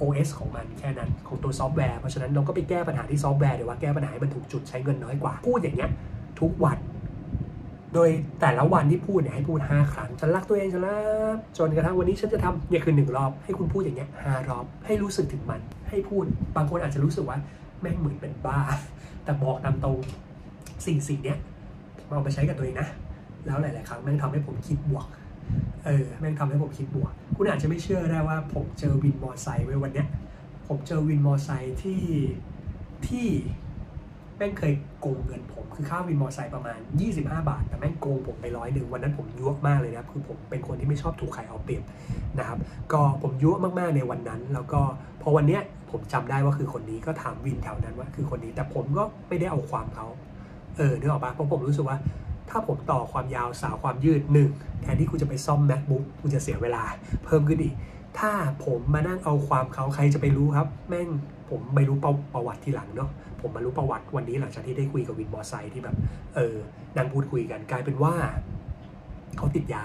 OS ของมันแค่นั้นของตัวซอฟต์แวร์ เพราะฉะนั้นเราก็ไปแก้ปัญหาที่ซอฟต์แวร์เดี๋ยวว่าแก้ปัญหาให้มันถูกจุดใช้เงินน้อยกว่า พูดอย่างเงี้ยทุกวัน โดยแต่ละวันที่พูดเนี่ยให้พูด 5 ครั้งฉันรักตัวเองฉันรักจนกระทั่งวันนี้ฉันจะทำเนี่ยคือหนึ่งรอบ ให้คุณพูดอย่างเงี้ยห้ารอบ ให้รู้สึกถึงมัน ให้พูดบางคนอาจจะรู้สึกว่าแม่งเหมือนเป็นบ้า แต่บอกตามตรงสิ่งสิ่งเนี้ยผมเอาไปใช้กับตัวเองนะแล้วหลาย ๆ ครั้งแม่งทำให้ผมคิดบวก เออแม่งทำให้ผมคิดบวก คุณอาจจะไม่เชื่อได้ว่าผมเจอวินมอไซค์ไว้วันเนี้ย ผมเจอวินมอไซค์ที่ที่แม่งเคยโกงเงินผม คือค่าวินมอไซค์ประมาณ 25 บาท แต่แม่งโกงผมไปร้อยหนึ่งวันนั้นผมยั่วมากเลยนะคือผมเป็นคนที่ไม่ชอบถูกใครเอาเปรียบนะครับ ก็ผมยั่วมากๆในวันนั้น แล้วก็พอวันเนี้ยผมจำได้ว่าคือคนนี้ก็ถามวินแถวนั้นว่าคือคนนี้ แต่ผมก็ไม่ได้เอาความเขาเออนึกออกปะเพราะผมรู้สึกว่า ถ้าผมต่อความยาวสาวความยืดหนึ่งแทนที่คุณจะไปซ่อม macbook คุณจะเสียเวลา เพิ่มขึ้นอีก ถ้าผมมานั่งเอาความเขาใครจะไปรู้ครับ แม่งผมไม่รู้ประประวัติทีหลังเนาะผมมารู้ประวัติวันนี้หลังจากที่ได้คุยกับวินมอไซค์ที่แบบเออนั่งพูดคุยกันกลายเป็นว่าเขาติดยา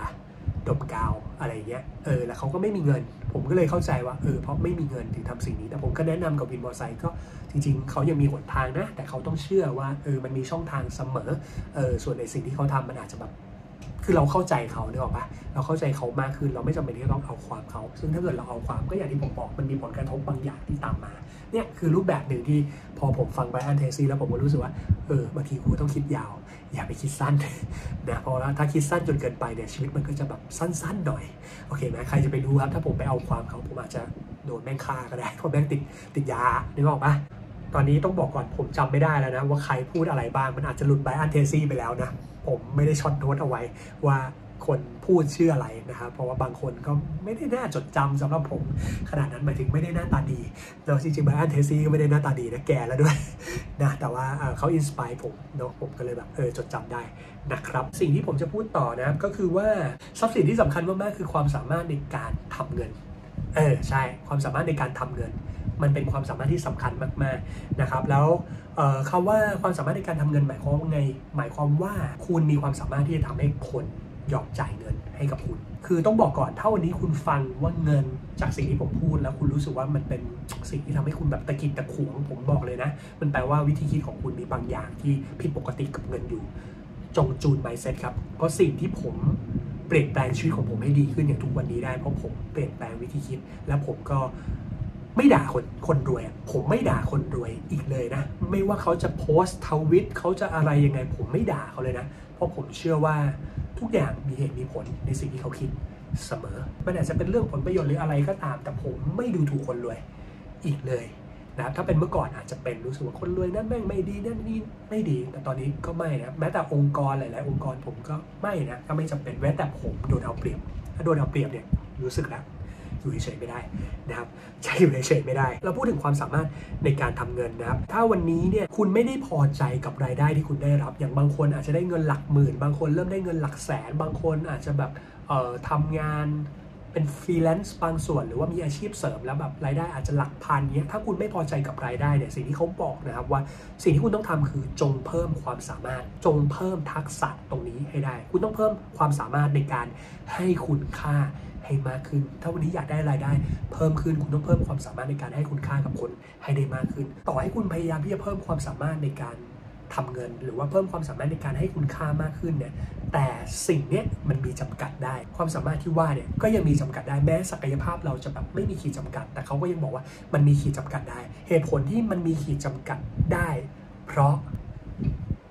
ดมกาวอะไรเงี้ยเออแล้วเขาก็ไม่มีเงิน ผมก็เลยเข้าใจว่าเออเพราะไม่มีเงินถึงทำสิ่งนี้ แต่ผมก็แนะนำกับวินมอเตอร์ไซค์ก็จริง ๆเขายังมีหนทางนะ แต่เขาต้องเชื่อว่าเออมันมีช่องทางเสมอเออส่วนในสิ่งที่เขาทำมันอาจจะแบบ คือเราเข้าใจเขาเนี่ยหรอปะเราเข้าใจเขามากขึ้นเราไม่จำเป็นที่จะต้องเอาความเขา ซึ่งถ้าเกิดเราเอาความก็อย่างที่ผมบอกมันมีผลกระทบบางอย่างที่ตามมา เนี่ยคือรูปแบบหนึ่งที่พอผมฟัง Brian Tracy แล้วผมก็รู้สึกว่า เออบางทีกูต้องคิดยาว อย่าไปคิดสั้นนะเพราะว่าถ้าคิดสั้นจนเกินไปเนี่ยชีวิตมันก็จะแบบสั้นๆหน่อย โอเคไหมใครจะไปรู้ครับ ถ้าผมไปเอาความเขาผมอาจจะโดนแม่งฆ่าก็ได้เพราะแม่งติดติดยานึกออกปะ ตอนนี้ต้องบอกก่อนผมจำไม่ได้แล้วนะว่าใครพูดอะไรบ้าง มันอาจจะหลุด Brian Tracy ไปแล้วนะ ผมไม่ได้ short note เอาไว้ว่าคนพูดชื่ออะไรนะครับ เพราะว่าบางคนก็ไม่ได้น่าจดจำสำหรับผมขนาดนั้นหมายถึงไม่ได้หน้าตาดีแล้วจริงๆไบอันเทซี่ก็ไม่ได้หน้าตาดีนะแก่แล้วด้วยนะแต่ว่าเขาอินสปายผมเนาะผมก็เลยแบบเออจดจำได้นะครับ สิ่งที่ผมจะพูดต่อนะครับก็คือว่าทรัพย์สินที่สำคัญมากๆคือความสามารถในการทำเงิน เออใช่ความสามารถในการทำเงิน มันเป็นความสามารถที่สำคัญมากๆนะครับ แล้วเอ่อคำว่าความสามารถในการทำเงินหมายความว่าไงหมายความว่าคุณมีความสามารถที่จะทำให้คนยอมจ่ายเงินให้กับคุณ คือต้องบอกก่อนถ้าวันนี้คุณฟังว่าเงินจากสิ่งที่ผมพูดแล้วคุณรู้สึกว่ามันเป็นสิ่งที่ทำให้คุณแบบตะกิดตะขวงผมบอกเลยนะ มันแปลว่าวิธีคิดของคุณมีบางอย่างที่ผิดปกติกับเงินอยู่ จงจูนไมเซ็ตครับ เพราะสิ่งที่ผม เปลี่ยนแปลงชีวิตของผมให้ดีขึ้นอย่างทุกวันนี้ได้เพราะผมเปลี่ยนแปลงวิธีคิด และผมก็ไม่ด่าคนคนรวย ผมไม่ด่าคนรวยอีกเลยนะ ไม่ว่าเขาจะโพสต์ทวิตเขาจะอะไรยังไง ผมไม่ด่าเขาเลยนะ เพราะผมเชื่อว่าทุกอย่างมีเหตุมีผลในสิ่งที่เขาคิดเสมอ มันอาจจะเป็นเรื่องผลประโยชน์หรืออะไรก็ตาม แต่ผมไม่ดูถูกคนรวยอีกเลย นะครับถ้าเป็นเมื่อก่อนอาจจะเป็นรู้สึกว่าคนรวยนั่นแม่งไม่ดีนั่นนี่ไม่ดี แต่ตอนนี้ก็ไม่นะแม้แต่องค์กรหลายๆ องค์กรผมก็ไม่นะก็ไม่จำเป็นแม้แต่ผมโดนเอาเปรียบ ถ้าโดนเอาเปรียบเนี่ยรู้สึกแล้วอยู่เฉยไม่ได้นะครับใช่อยู่เฉยไม่ได้ เราพูดถึงความสามารถในการทำเงินนะครับ ถ้าวันนี้เนี่ยคุณไม่ได้พอใจกับรายได้ที่คุณได้รับ อย่างบางคนอาจจะได้เงินหลักหมื่น บางคนเริ่มได้เงินหลักแสน บางคนอาจจะแบบเอ่อทำงาน เป็นฟรีแลนซ์บางส่วน หรือว่ามีอาชีพเสริมแล้วแบบรายได้อาจจะหลักพันเนี้ยถ้าคุณไม่พอใจกับรายได้เนี่ยสิ่งที่เขาบอกนะครับว่าสิ่งที่คุณต้องทำคือจงเพิ่มความสามารถ จงเพิ่มทักษะตรงนี้ให้ได้ คุณต้องเพิ่มความสามารถในการให้คุณค่าให้มากขึ้น ถ้าวันนี้อยากได้รายได้ เพิ่มขึ้นคุณต้องเพิ่มความสามารถในการให้คุณค่ากับคนให้ได้มากขึ้น ต่อให้คุณพยายามที่จะเพิ่มความสามารถในการ ทำเงิน หรือว่าเพิ่มความสามารถในการให้คุณค่ามากขึ้นเนี่ยแต่สิ่งนี้มันมีจำกัดได้ ความสามารถที่ว่าเนี่ยก็ยังมีจำกัดได้แม้ศักยภาพเราจะแบบไม่มีขีดจำกัด แต่เขาก็ยังบอกว่ามันมีขีดจำกัดได้ เหตุผลที่มันมีขีดจำกัดได้ เพราะ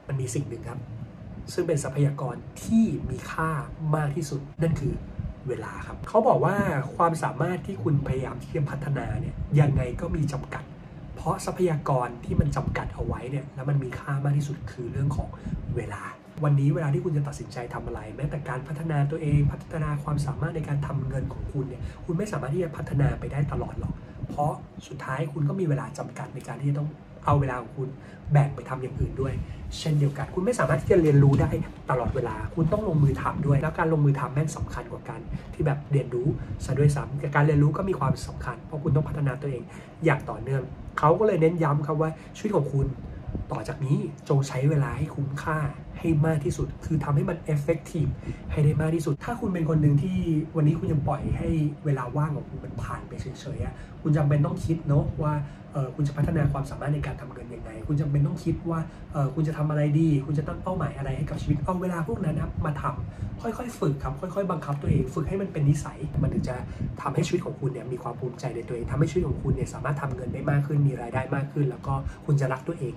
มันมีสิ่งหนึ่งครับ ซึ่งเป็นทรัพยากรที่มีค่ามากที่สุดนั่นคือเเวลาครับเขาบอกว่าความสามารถที่คุณพยายามที่จะพัฒนาเนี่ยยังไงก็มีจำกัด เพราะทรัพยากรที่มันจำกัดเอาไว้เนี่ยแล้วมันมีค่ามากที่สุดคือเรื่องของเวลา วันนี้เวลาที่คุณจะตัดสินใจทำอะไร แม้แต่การพัฒนาตัวเองพัฒนาความสามารถในการทำเงินของคุณเนี่ยคุณไม่สามารถที่จะพัฒนาไปได้ตลอดหรอก เพราะสุดท้ายคุณก็มีเวลาจำกัดในการที่จะต้อง เอาเวลาของคุณแบ่งไปทำอย่างอื่นด้วย เช่นเดียวกัน คุณไม่สามารถที่จะเรียนรู้ได้ตลอดเวลา คุณต้องลงมือทำด้วย แล้วการลงมือทำแม่งสำคัญกว่าการที่แบบเรียนรู้ซะด้วยซ้ำแต่การเรียนรู้ก็มีความสำคัญ เพราะคุณต้องพัฒนาตัวเองอย่างต่อเนื่อง เขาก็เลยเน้นย้ำครับว่าชีวิตของคุณต่อจากนี้จงใช้เวลาให้คุ้มค่า ให้มากที่สุด คือทำให้มัน effective ให้ได้มากที่สุด ถ้าคุณเป็นคนหนึ่งที่วันนี้คุณยังปล่อยให้เวลาว่างของคุณมันผ่านไปเฉยๆอะคุณจำเป็นต้องคิดเนาะว่าคุณจะพัฒนาความสามารถในการทำเงินยังไง คุณจำเป็นต้องคิดว่าคุณจะทำอะไรดี คุณจะตั้งเป้าหมายอะไรให้กับชีวิต เอาเวลาพวกนั้นนะมาทำค่อยๆ ฝึกครับ ค่อยๆ บังคับตัวเอง ฝึกให้มันเป็นนิสัย มันถึงจะทำให้ชีวิตของคุณเนี่ยมีความภูมิใจในตัวเองทำให้ชีวิตของคุณเนี่ยสามารถทำเงินได้มากขึ้น มีรายได้มากขึ้น แล้วก็คุณจะรักตัวเอง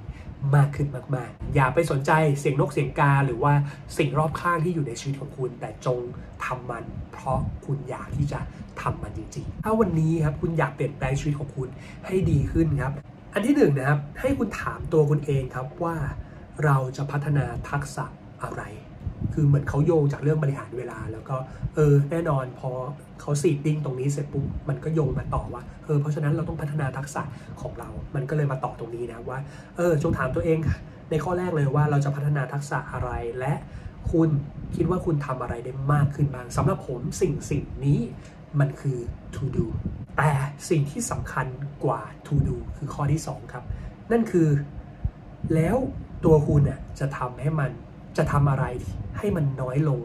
มากขึ้นมากๆ อย่าไปสนใจเสียงนกเสียงกาหรือว่าสิ่งรอบข้างที่อยู่ในชีวิตของคุณ แต่จงทำมัน เพราะคุณอยากที่จะทำมันจริงๆ ถ้าวันนี้ครับคุณอยากเปลี่ยนแปลงชีวิตของคุณให้ดีขึ้นครับ อันที่หนึ่งนะครับให้คุณถามตัวคุณเองครับว่าเราจะพัฒนาทักษะอะไร คือเหมือนเขาโยงจากเรื่องบริหารเวลา แล้วก็เออแน่นอนพอเขา seeding ตรงนี้เสร็จปุ๊บมันก็โยงมาต่อว่าเออเพราะฉะนั้นเราต้องพัฒนาทักษะของเรา มันก็เลยมาต่อตรงนี้นะว่าเออจงถามตัวเองในข้อแรกเลยว่าเราจะพัฒนาทักษะอะไรและคุณคิดว่าคุณทำอะไรได้มากขึ้นบ้างสำหรับผมสิ่งสิ่งนี้มันคือ to do แต่สิ่งที่สำคัญกว่า to do คือข้อที่ 2 ครับ นั่นคือแล้วตัวคุณน่ะจะทำให้มัน จะทำอะไรให้มันน้อยลง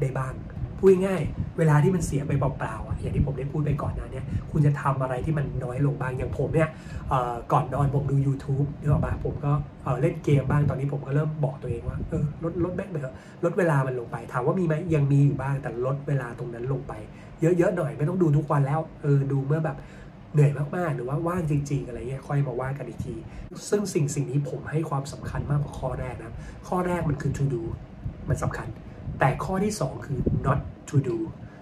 ได้บ้างพูดง่ายเวลาที่มันเสียไปเปล่าๆอะอย่างที่ผมได้พูดไปก่อนหน้านี้คุณจะทำอะไรที่มันน้อยลงบ้างอย่างผมเนี่ยก่อนนอนผมดู YouTube นึกออกปะผมก็เล่นเกมบ้างตอนนี้ผมก็เริ่มบอกตัวเองว่าเออลดลดแม่งไปเถอะลดเวลามันลงไป ถามว่ามีไหมยังมีอยู่บ้างแต่ลดเวลาตรงนั้นลงไป เยอะๆหน่อยไม่ต้องดูทุกวันแล้วเออดูเมื่อแบบ เหนื่อยมากๆ หรือว่าว่างจริง ๆ อะไรเงี้ยค่อยมาว่ากันอีกที ซึ่งสิ่งสิ่งนี้ผมให้ความสำคัญมากกว่าข้อแรกนะ ข้อแรกมันคือ to do มันสำคัญ แต่ข้อที่ 2 คือ not to do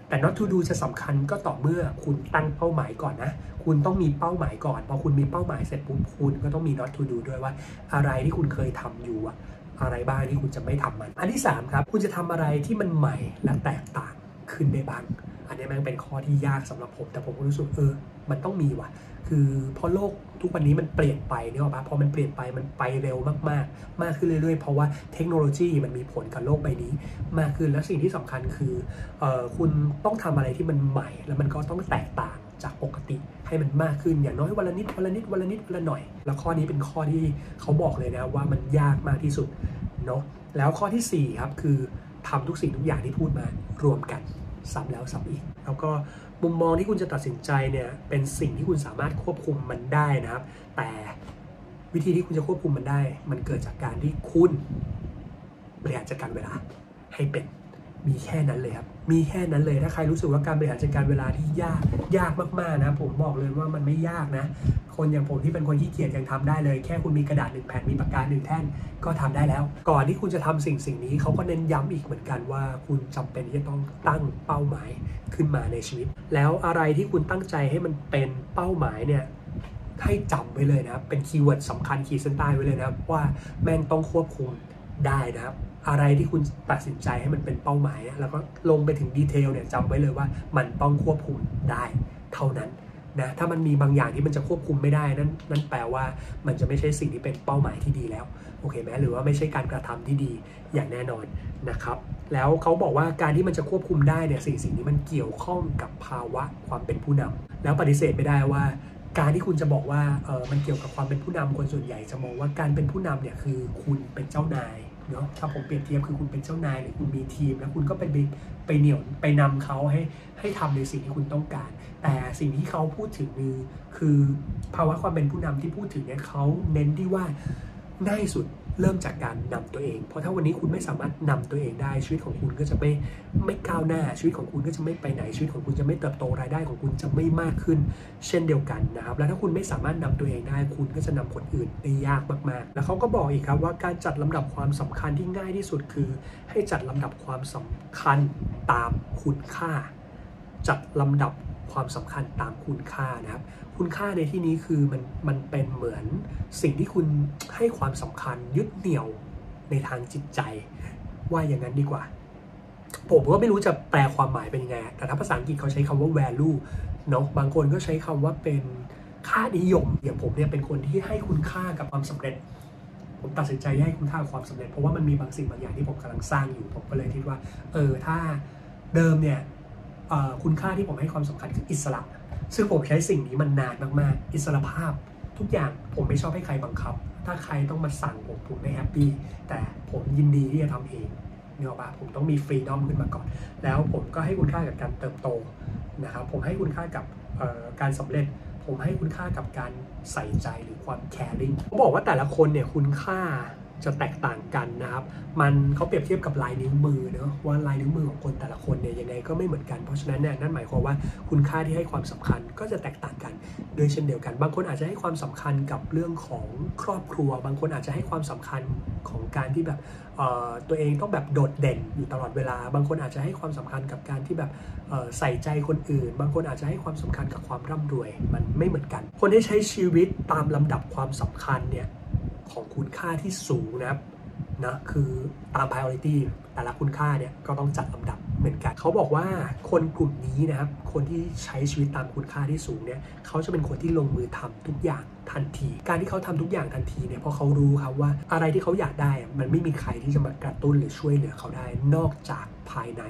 แต่ not to do จะสำคัญก็ต่อเมื่อคุณตั้งเป้าหมายก่อนนะ คุณต้องมีเป้าหมายก่อน พอคุณมีเป้าหมายเสร็จปุ๊บคุณก็ต้องมี not to do ด้วยว่า อะไรที่คุณเคยทำอยู่อะอะไรบ้างที่คุณจะไม่ทำมัน อันที่ 3 ครับ คุณจะทำอะไรที่มันใหม่และแตกต่างขึ้นได้บ้าง อันนี้ม่งเป็นข้อที่ยากสำหรับผม แต่ผมก็รู้สึกเออ มันต้องมีว่ะ คือเพราะโลกทุกวันนี้มันเปลี่ยนไปเนี่ยหรอปะพอมันเปลี่ยนไปมันไปเร็วมากๆ มากขึ้นเรื่อยๆ เพราะว่าเทคโนโลยีมันมีผลกับโลกใบนี้ มากขึ้นและสิ่งที่สำคัญคือเออคุณต้องทำอะไรที่มันใหม่ แล้วมันก็ต้องแตกต่างจากปกติให้มันมากขึ้นอย่างน้อยวันละนิดวันละนิดวันละนิดวันละหน่อย แล้วข้อนี้เป็นข้อที่เขาบอกเลยนะว่ามันยากมากที่สุดเนาะแล้วข้อที่สี่ครับคือทำทุกสิ่งทุกอย่างที่พูดมารวมกัน ซ้ำแล้วซ้ำอีก แล้วก็มุมมองที่คุณจะตัดสินใจเนี่ยเป็นสิ่งที่คุณสามารถควบคุมมันได้นะครับ แต่วิธีที่คุณจะควบคุมมันได้ มันเกิดจากการที่คุณบริหารจัดการเวลาให้เป็น มีแค่นั้นเลยครับ มีแค่นั้นเลย ถ้าใครรู้สึกว่าการบริหารจัดการเวลาที่ยาก ยากมากๆนะ ผมบอกเลยว่ามันไม่ยากนะ คนอย่างผมที่เป็นคนขี้เกียจยังทำได้เลย แค่คุณมีกระดาษหนึ่งแผ่น มีปากกาหนึ่งแท่น ก็ทำได้แล้ว ก่อนที่คุณจะทำสิ่งสิ่งนี้เขาก็เน้นย้ำอีกเหมือนกันว่าคุณจำเป็นที่จะต้องตั้งเป้าหมายขึ้นมาในชีวิต แล้วอะไรที่คุณตั้งใจให้มันเป็นเป้าหมายเนี่ยให้จำไว้เลยนะครับ เป็นคีย์เวิร์ดสำคัญขีดเส้นใต้ไว้เลยนะครับว่าแม่งต้องควบคุมได้นะครับ อะไรที่คุณตัดสินใจให้มันเป็นเป้าหมาย แล้วก็ลงไปถึงดีเทลเนี่ยจำไว้เลยว่ามันต้องควบคุมได้เท่านั้นนะถ้ามันมีบางอย่างที่มันจะควบคุมไม่ได้นั่นนั่นแปลว่ามันจะไม่ใช่สิ่งที่เป็นเป้าหมายที่ดีแล้วโอเคไหมหรือว่าไม่ใช่การกระทำที่ดีอย่างแน่นอนนะครับ แล้วเขาบอกว่าการที่มันจะควบคุมได้เนี่ยสิ่งสิ่งนี้มันเกี่ยวข้องกับภาวะความเป็นผู้นำแล้วปฏิเสธไม่ได้ว่าการที่คุณจะบอกว่าเออมันเกี่ยวกับความเป็นผู้นำคนส่วนใหญ่จะมองว่าการเป็นผู้นำเนี่ยคือคุณเป็นเจ้านาย เนาะถ้าผมเปรียบเทียบคือคุณเป็นเจ้านายหรือคุณมีทีม แล้วคุณก็ไปไปเหนี่ยวไปนำเขาให้ให้ทำในสิ่งที่คุณต้องการ แต่สิ่งที่เขาพูดถึงคือคือภาวะความเป็นผู้นำที่พูดถึงเนี่ยเขาเน้นที่ว่าง่ายสุด เริ่มจากการนำตัวเอง เพราะถ้าวันนี้คุณไม่สามารถนำตัวเองได้ชีวิตของคุณก็จะไม่ไม่ก้าวหน้าชีวิตของคุณก็จะไม่ไปไหนชีวิตของคุณจะไม่เติบโตรายได้ของคุณจะไม่มากขึ้น เช่นเดียวกันนะครับ แล้วถ้าคุณไม่สามารถนำตัวเองได้ คุณก็จะนำคนอื่นได้ยากมากๆ แล้วเขาก็บอกอีกครับว่าการจัดลำดับความสำคัญที่ง่ายที่สุดคือ ให้จัดลำดับความสำคัญตามคุณค่า จัดลำดับ ความสำคัญตามคุณค่านะครับ คุณค่าในที่นี้คือมันมันเป็นเหมือนสิ่งที่คุณให้ความสำคัญยึดเหนี่ยวในทางจิตใจ ว่าอย่างนั้นดีกว่า ผมก็ไม่รู้จะแปลความหมายเป็นยังไง แต่ถ้าภาษาอังกฤษเขาใช้คำว่า value เนาะบางคนก็ใช้คำว่าเป็นค่านิยม อย่างผมเนี่ยเป็นคนที่ให้คุณค่ากับความสำเร็จ ผมตัดสินใจให้คุณค่ากับความสำเร็จ เพราะว่ามันมีบางสิ่งบางอย่างที่ผมกำลังสร้างอยู่ ผมก็เลยคิดว่า เออ ถ้าเดิมเนี่ย คุณค่าที่ผมให้ความสำคัญคืออิสระ ซึ่งผมใช้สิ่งนี้มันนานมากๆ อิสระภาพ ทุกอย่างผมไม่ชอบให้ใครบังคับ ถ้าใครต้องมาสั่งผมผมไม่แฮปปี้แต่ผมยินดีที่จะทำเองเนี่ยป่ะผมต้องมีฟรีดอมขึ้นมาก่อน แล้วผมก็ให้คุณค่ากับการเติบโตนะครับผมให้คุณค่ากับการสำเร็จ ผมให้คุณค่ากับการใส่ใจหรือความแคร์ริงเขาบอกว่าแต่ละคนเนี่ยคุณค่า จะแตกต่างกันนะครับ มันเขาเปรียบเทียบกับลายนิ้วมือเนาะว่าลายนิ้วมือของคนแต่ละคนเนี่ยยังไงก็ไม่เหมือนกัน เพราะฉะนั้นเนี่ยนั่นหมายความว่าคุณค่าที่ให้ความสำคัญก็จะแตกต่างกันโดยเช่นเดียวกัน บางคนอาจจะให้ความสำคัญกับเรื่องของครอบครัว บางคนอาจจะให้ความสำคัญของการที่แบบตัวเองต้องแบบโดดเด่นอยู่ตลอดเวลา บางคนอาจจะให้ความสำคัญกับการที่แบบใส่ใจคนอื่น บางคนอาจจะให้ความสำคัญกับความร่ำรวย มันไม่เหมือนกัน คนที่ใช้ชีวิตตามลำดับความสำคัญเนี่ย ของคุณค่าที่สูงนะครับนะคือตาม priority แต่ละคุณค่าเนี่ยก็ต้องจัดลำดับเหมือนกันเขาบอกว่าคนกลุ่มนี้นะครับ คนที่ใช้ชีวิตตามคุณค่าที่สูงเนี่ยเขาจะเป็นคนที่ลงมือทำทุกอย่างทันที การที่เขาทำทุกอย่างทันทีเนี่ยเพราะเขารู้ครับว่าอะไรที่เขาอยากได้มันไม่มีใครที่จะมากระตุ้นหรือช่วยเหลือเขาได้นอกจากภายใน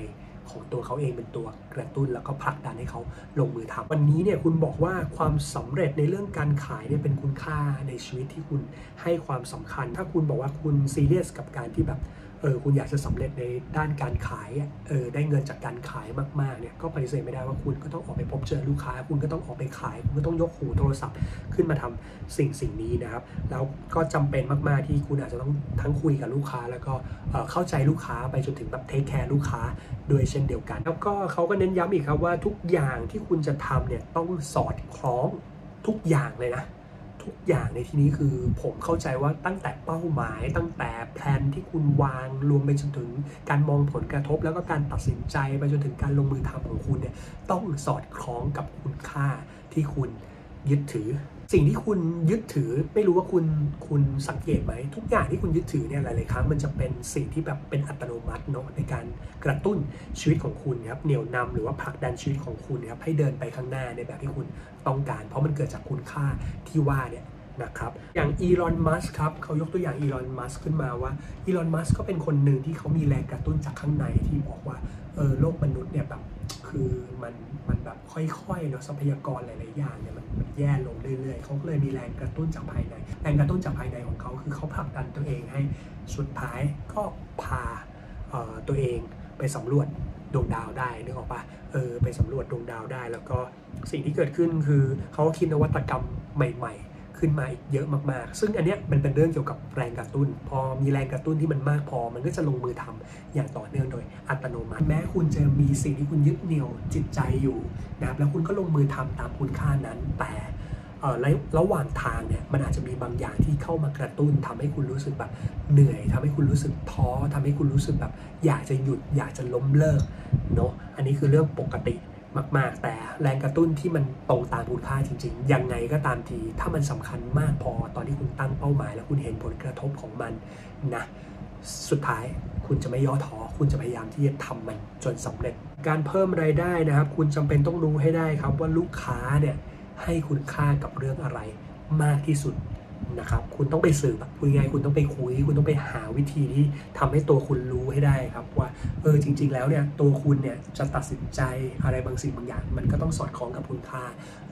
ของตัวเขาเองเป็นตัวกระตุ้น แล้วก็ผลักดันให้เขาลงมือทำวันนี้เนี่ยคุณบอกว่าความสำเร็จในเรื่องการขายเนี่ยเป็นคุณค่าในชีวิตที่คุณให้ความสำคัญ ถ้าคุณบอกว่าคุณซีเรียสกับการที่แบบ เออคุณอยากจะสำเร็จในด้านการขายเออได้เงินจากการขายมากๆเนี่ยก็ปฏิเสธไม่ได้ว่าคุณก็ต้องออกไปพบเจอลูกค้า คุณก็ต้องออกไปขาย คุณก็ต้องยกหูโทรศัพท์ขึ้นมาทำสิ่งสิ่งนี้นะครับ แล้วก็จำเป็นมากๆที่คุณอาจจะต้องทั้งคุยกับลูกค้า แล้วก็เข้าใจลูกค้าไปจนถึงแบบเทคแคร์ลูกค้าด้วยเช่นเดียวกัน แล้วก็เขาก็เน้นย้ำอีกครับว่าทุกอย่างที่คุณจะทำเนี่ยต้องสอดคล้องทุกอย่างเลยนะ ทุกอย่างในที่นี้คือผมเข้าใจว่าตั้งแต่เป้าหมาย ตั้งแต่แผนที่คุณวางรวมไปจนถึงการมองผลกระทบ แล้วก็การตัดสินใจไปจนถึงการลงมือทำของคุณเนี่ยต้องสอดคล้องกับคุณค่าที่คุณยึดถือ สิ่งที่คุณยึดถือไม่รู้ว่าคุณคุณสังเกตไหม ทุกอย่างที่คุณยึดถือเนี่ยหลาย ๆ ครั้งมันจะเป็นสิ่งที่แบบเป็นอัตโนมัติเนาะในการกระตุ้นชีวิตของคุณครับเหนี่ยวนำหรือว่าผลักดันชีวิตของคุณครับให้เดินไปข้างหน้าในแบบที่คุณต้องการ เพราะมันเกิดจากคุณค่าที่ว่าเนี่ยนะครับอย่างอีลอนมัสครับเขายกตัวอย่างอีลอนมัสขึ้นมาว่าอีลอนมัสก็เป็นคนหนึ่งที่เขามีแรงกระตุ้นจากข้างในที่บอกว่าเออโลกมนุษย์เนี่ยแบบ คือมันมันแบบค่อยๆเนาะทรัพยากรหลายๆอย่างเนี่ยมันแย่ลงเรื่อยๆเขาก็เลยมีแรงกระตุ้นจากภายใน แรงกระตุ้นจากภายในของเขาคือเขาผลักดันตัวเองให้สุดท้ายก็พาตัวเองไปสำรวจดวงดาวได้นึกออกปะเออไปสำรวจดวงดาวได้ แล้วก็สิ่งที่เกิดขึ้นคือเขาคิดนวัตกรรมใหม่ ๆ ขึ้นมาอีกเยอะมากๆ ซึ่งอันเนี้ยมันเป็นเรื่องเกี่ยวกับแรงกระตุ้น พอมีแรงกระตุ้นที่มันมากพอ มันก็จะลงมือทำอย่างต่อเนื่องโดยอัตโนมัติ แม้คุณจะมีสิ่งที่คุณยึดเหนี่ยวจิตใจอยู่นะครับแล้วคุณก็ลงมือทำตามคุณค่านั้น แต่ระหว่างทางเนี่ยมันอาจจะมีบางอย่างที่เข้ามากระตุ้นทำให้คุณรู้สึกแบบเหนื่อยทำให้คุณรู้สึกท้อทำให้คุณรู้สึกแบบ อยากจะหยุดอยากจะล้มเลิกเนาะอันนี้คือเรื่องปกติ มาก ๆ แต่แรงกระตุ้นที่มันตรงตามคุณค่าจริง ๆ ยังไงก็ตามที ถ้ามันสำคัญมากพอตอนที่คุณตั้งเป้าหมาย แล้วคุณเห็นผลกระทบของมันนะสุดท้ายคุณจะไม่ย่อท้อคุณจะพยายามที่จะทำมันจนสำเร็จ การเพิ่มรายได้นะครับ คุณจำเป็นต้องรู้ให้ได้ครับว่าลูกค้าเนี่ยให้คุณค่ากับเรื่องอะไรมากที่สุด นะครับ คุณต้องไปสืบคุยไง คุณต้องไปคุย คุณต้องไปหาวิธีที่ทำให้ตัวคุณรู้ให้ได้ครับ ว่า เออ จริง ๆ แล้วเนี่ย ตัวคุณเนี่ย จะตัดสินใจอะไรบางสิ่งบางอย่าง มันก็ต้องสอดคล้องกับคุณค่า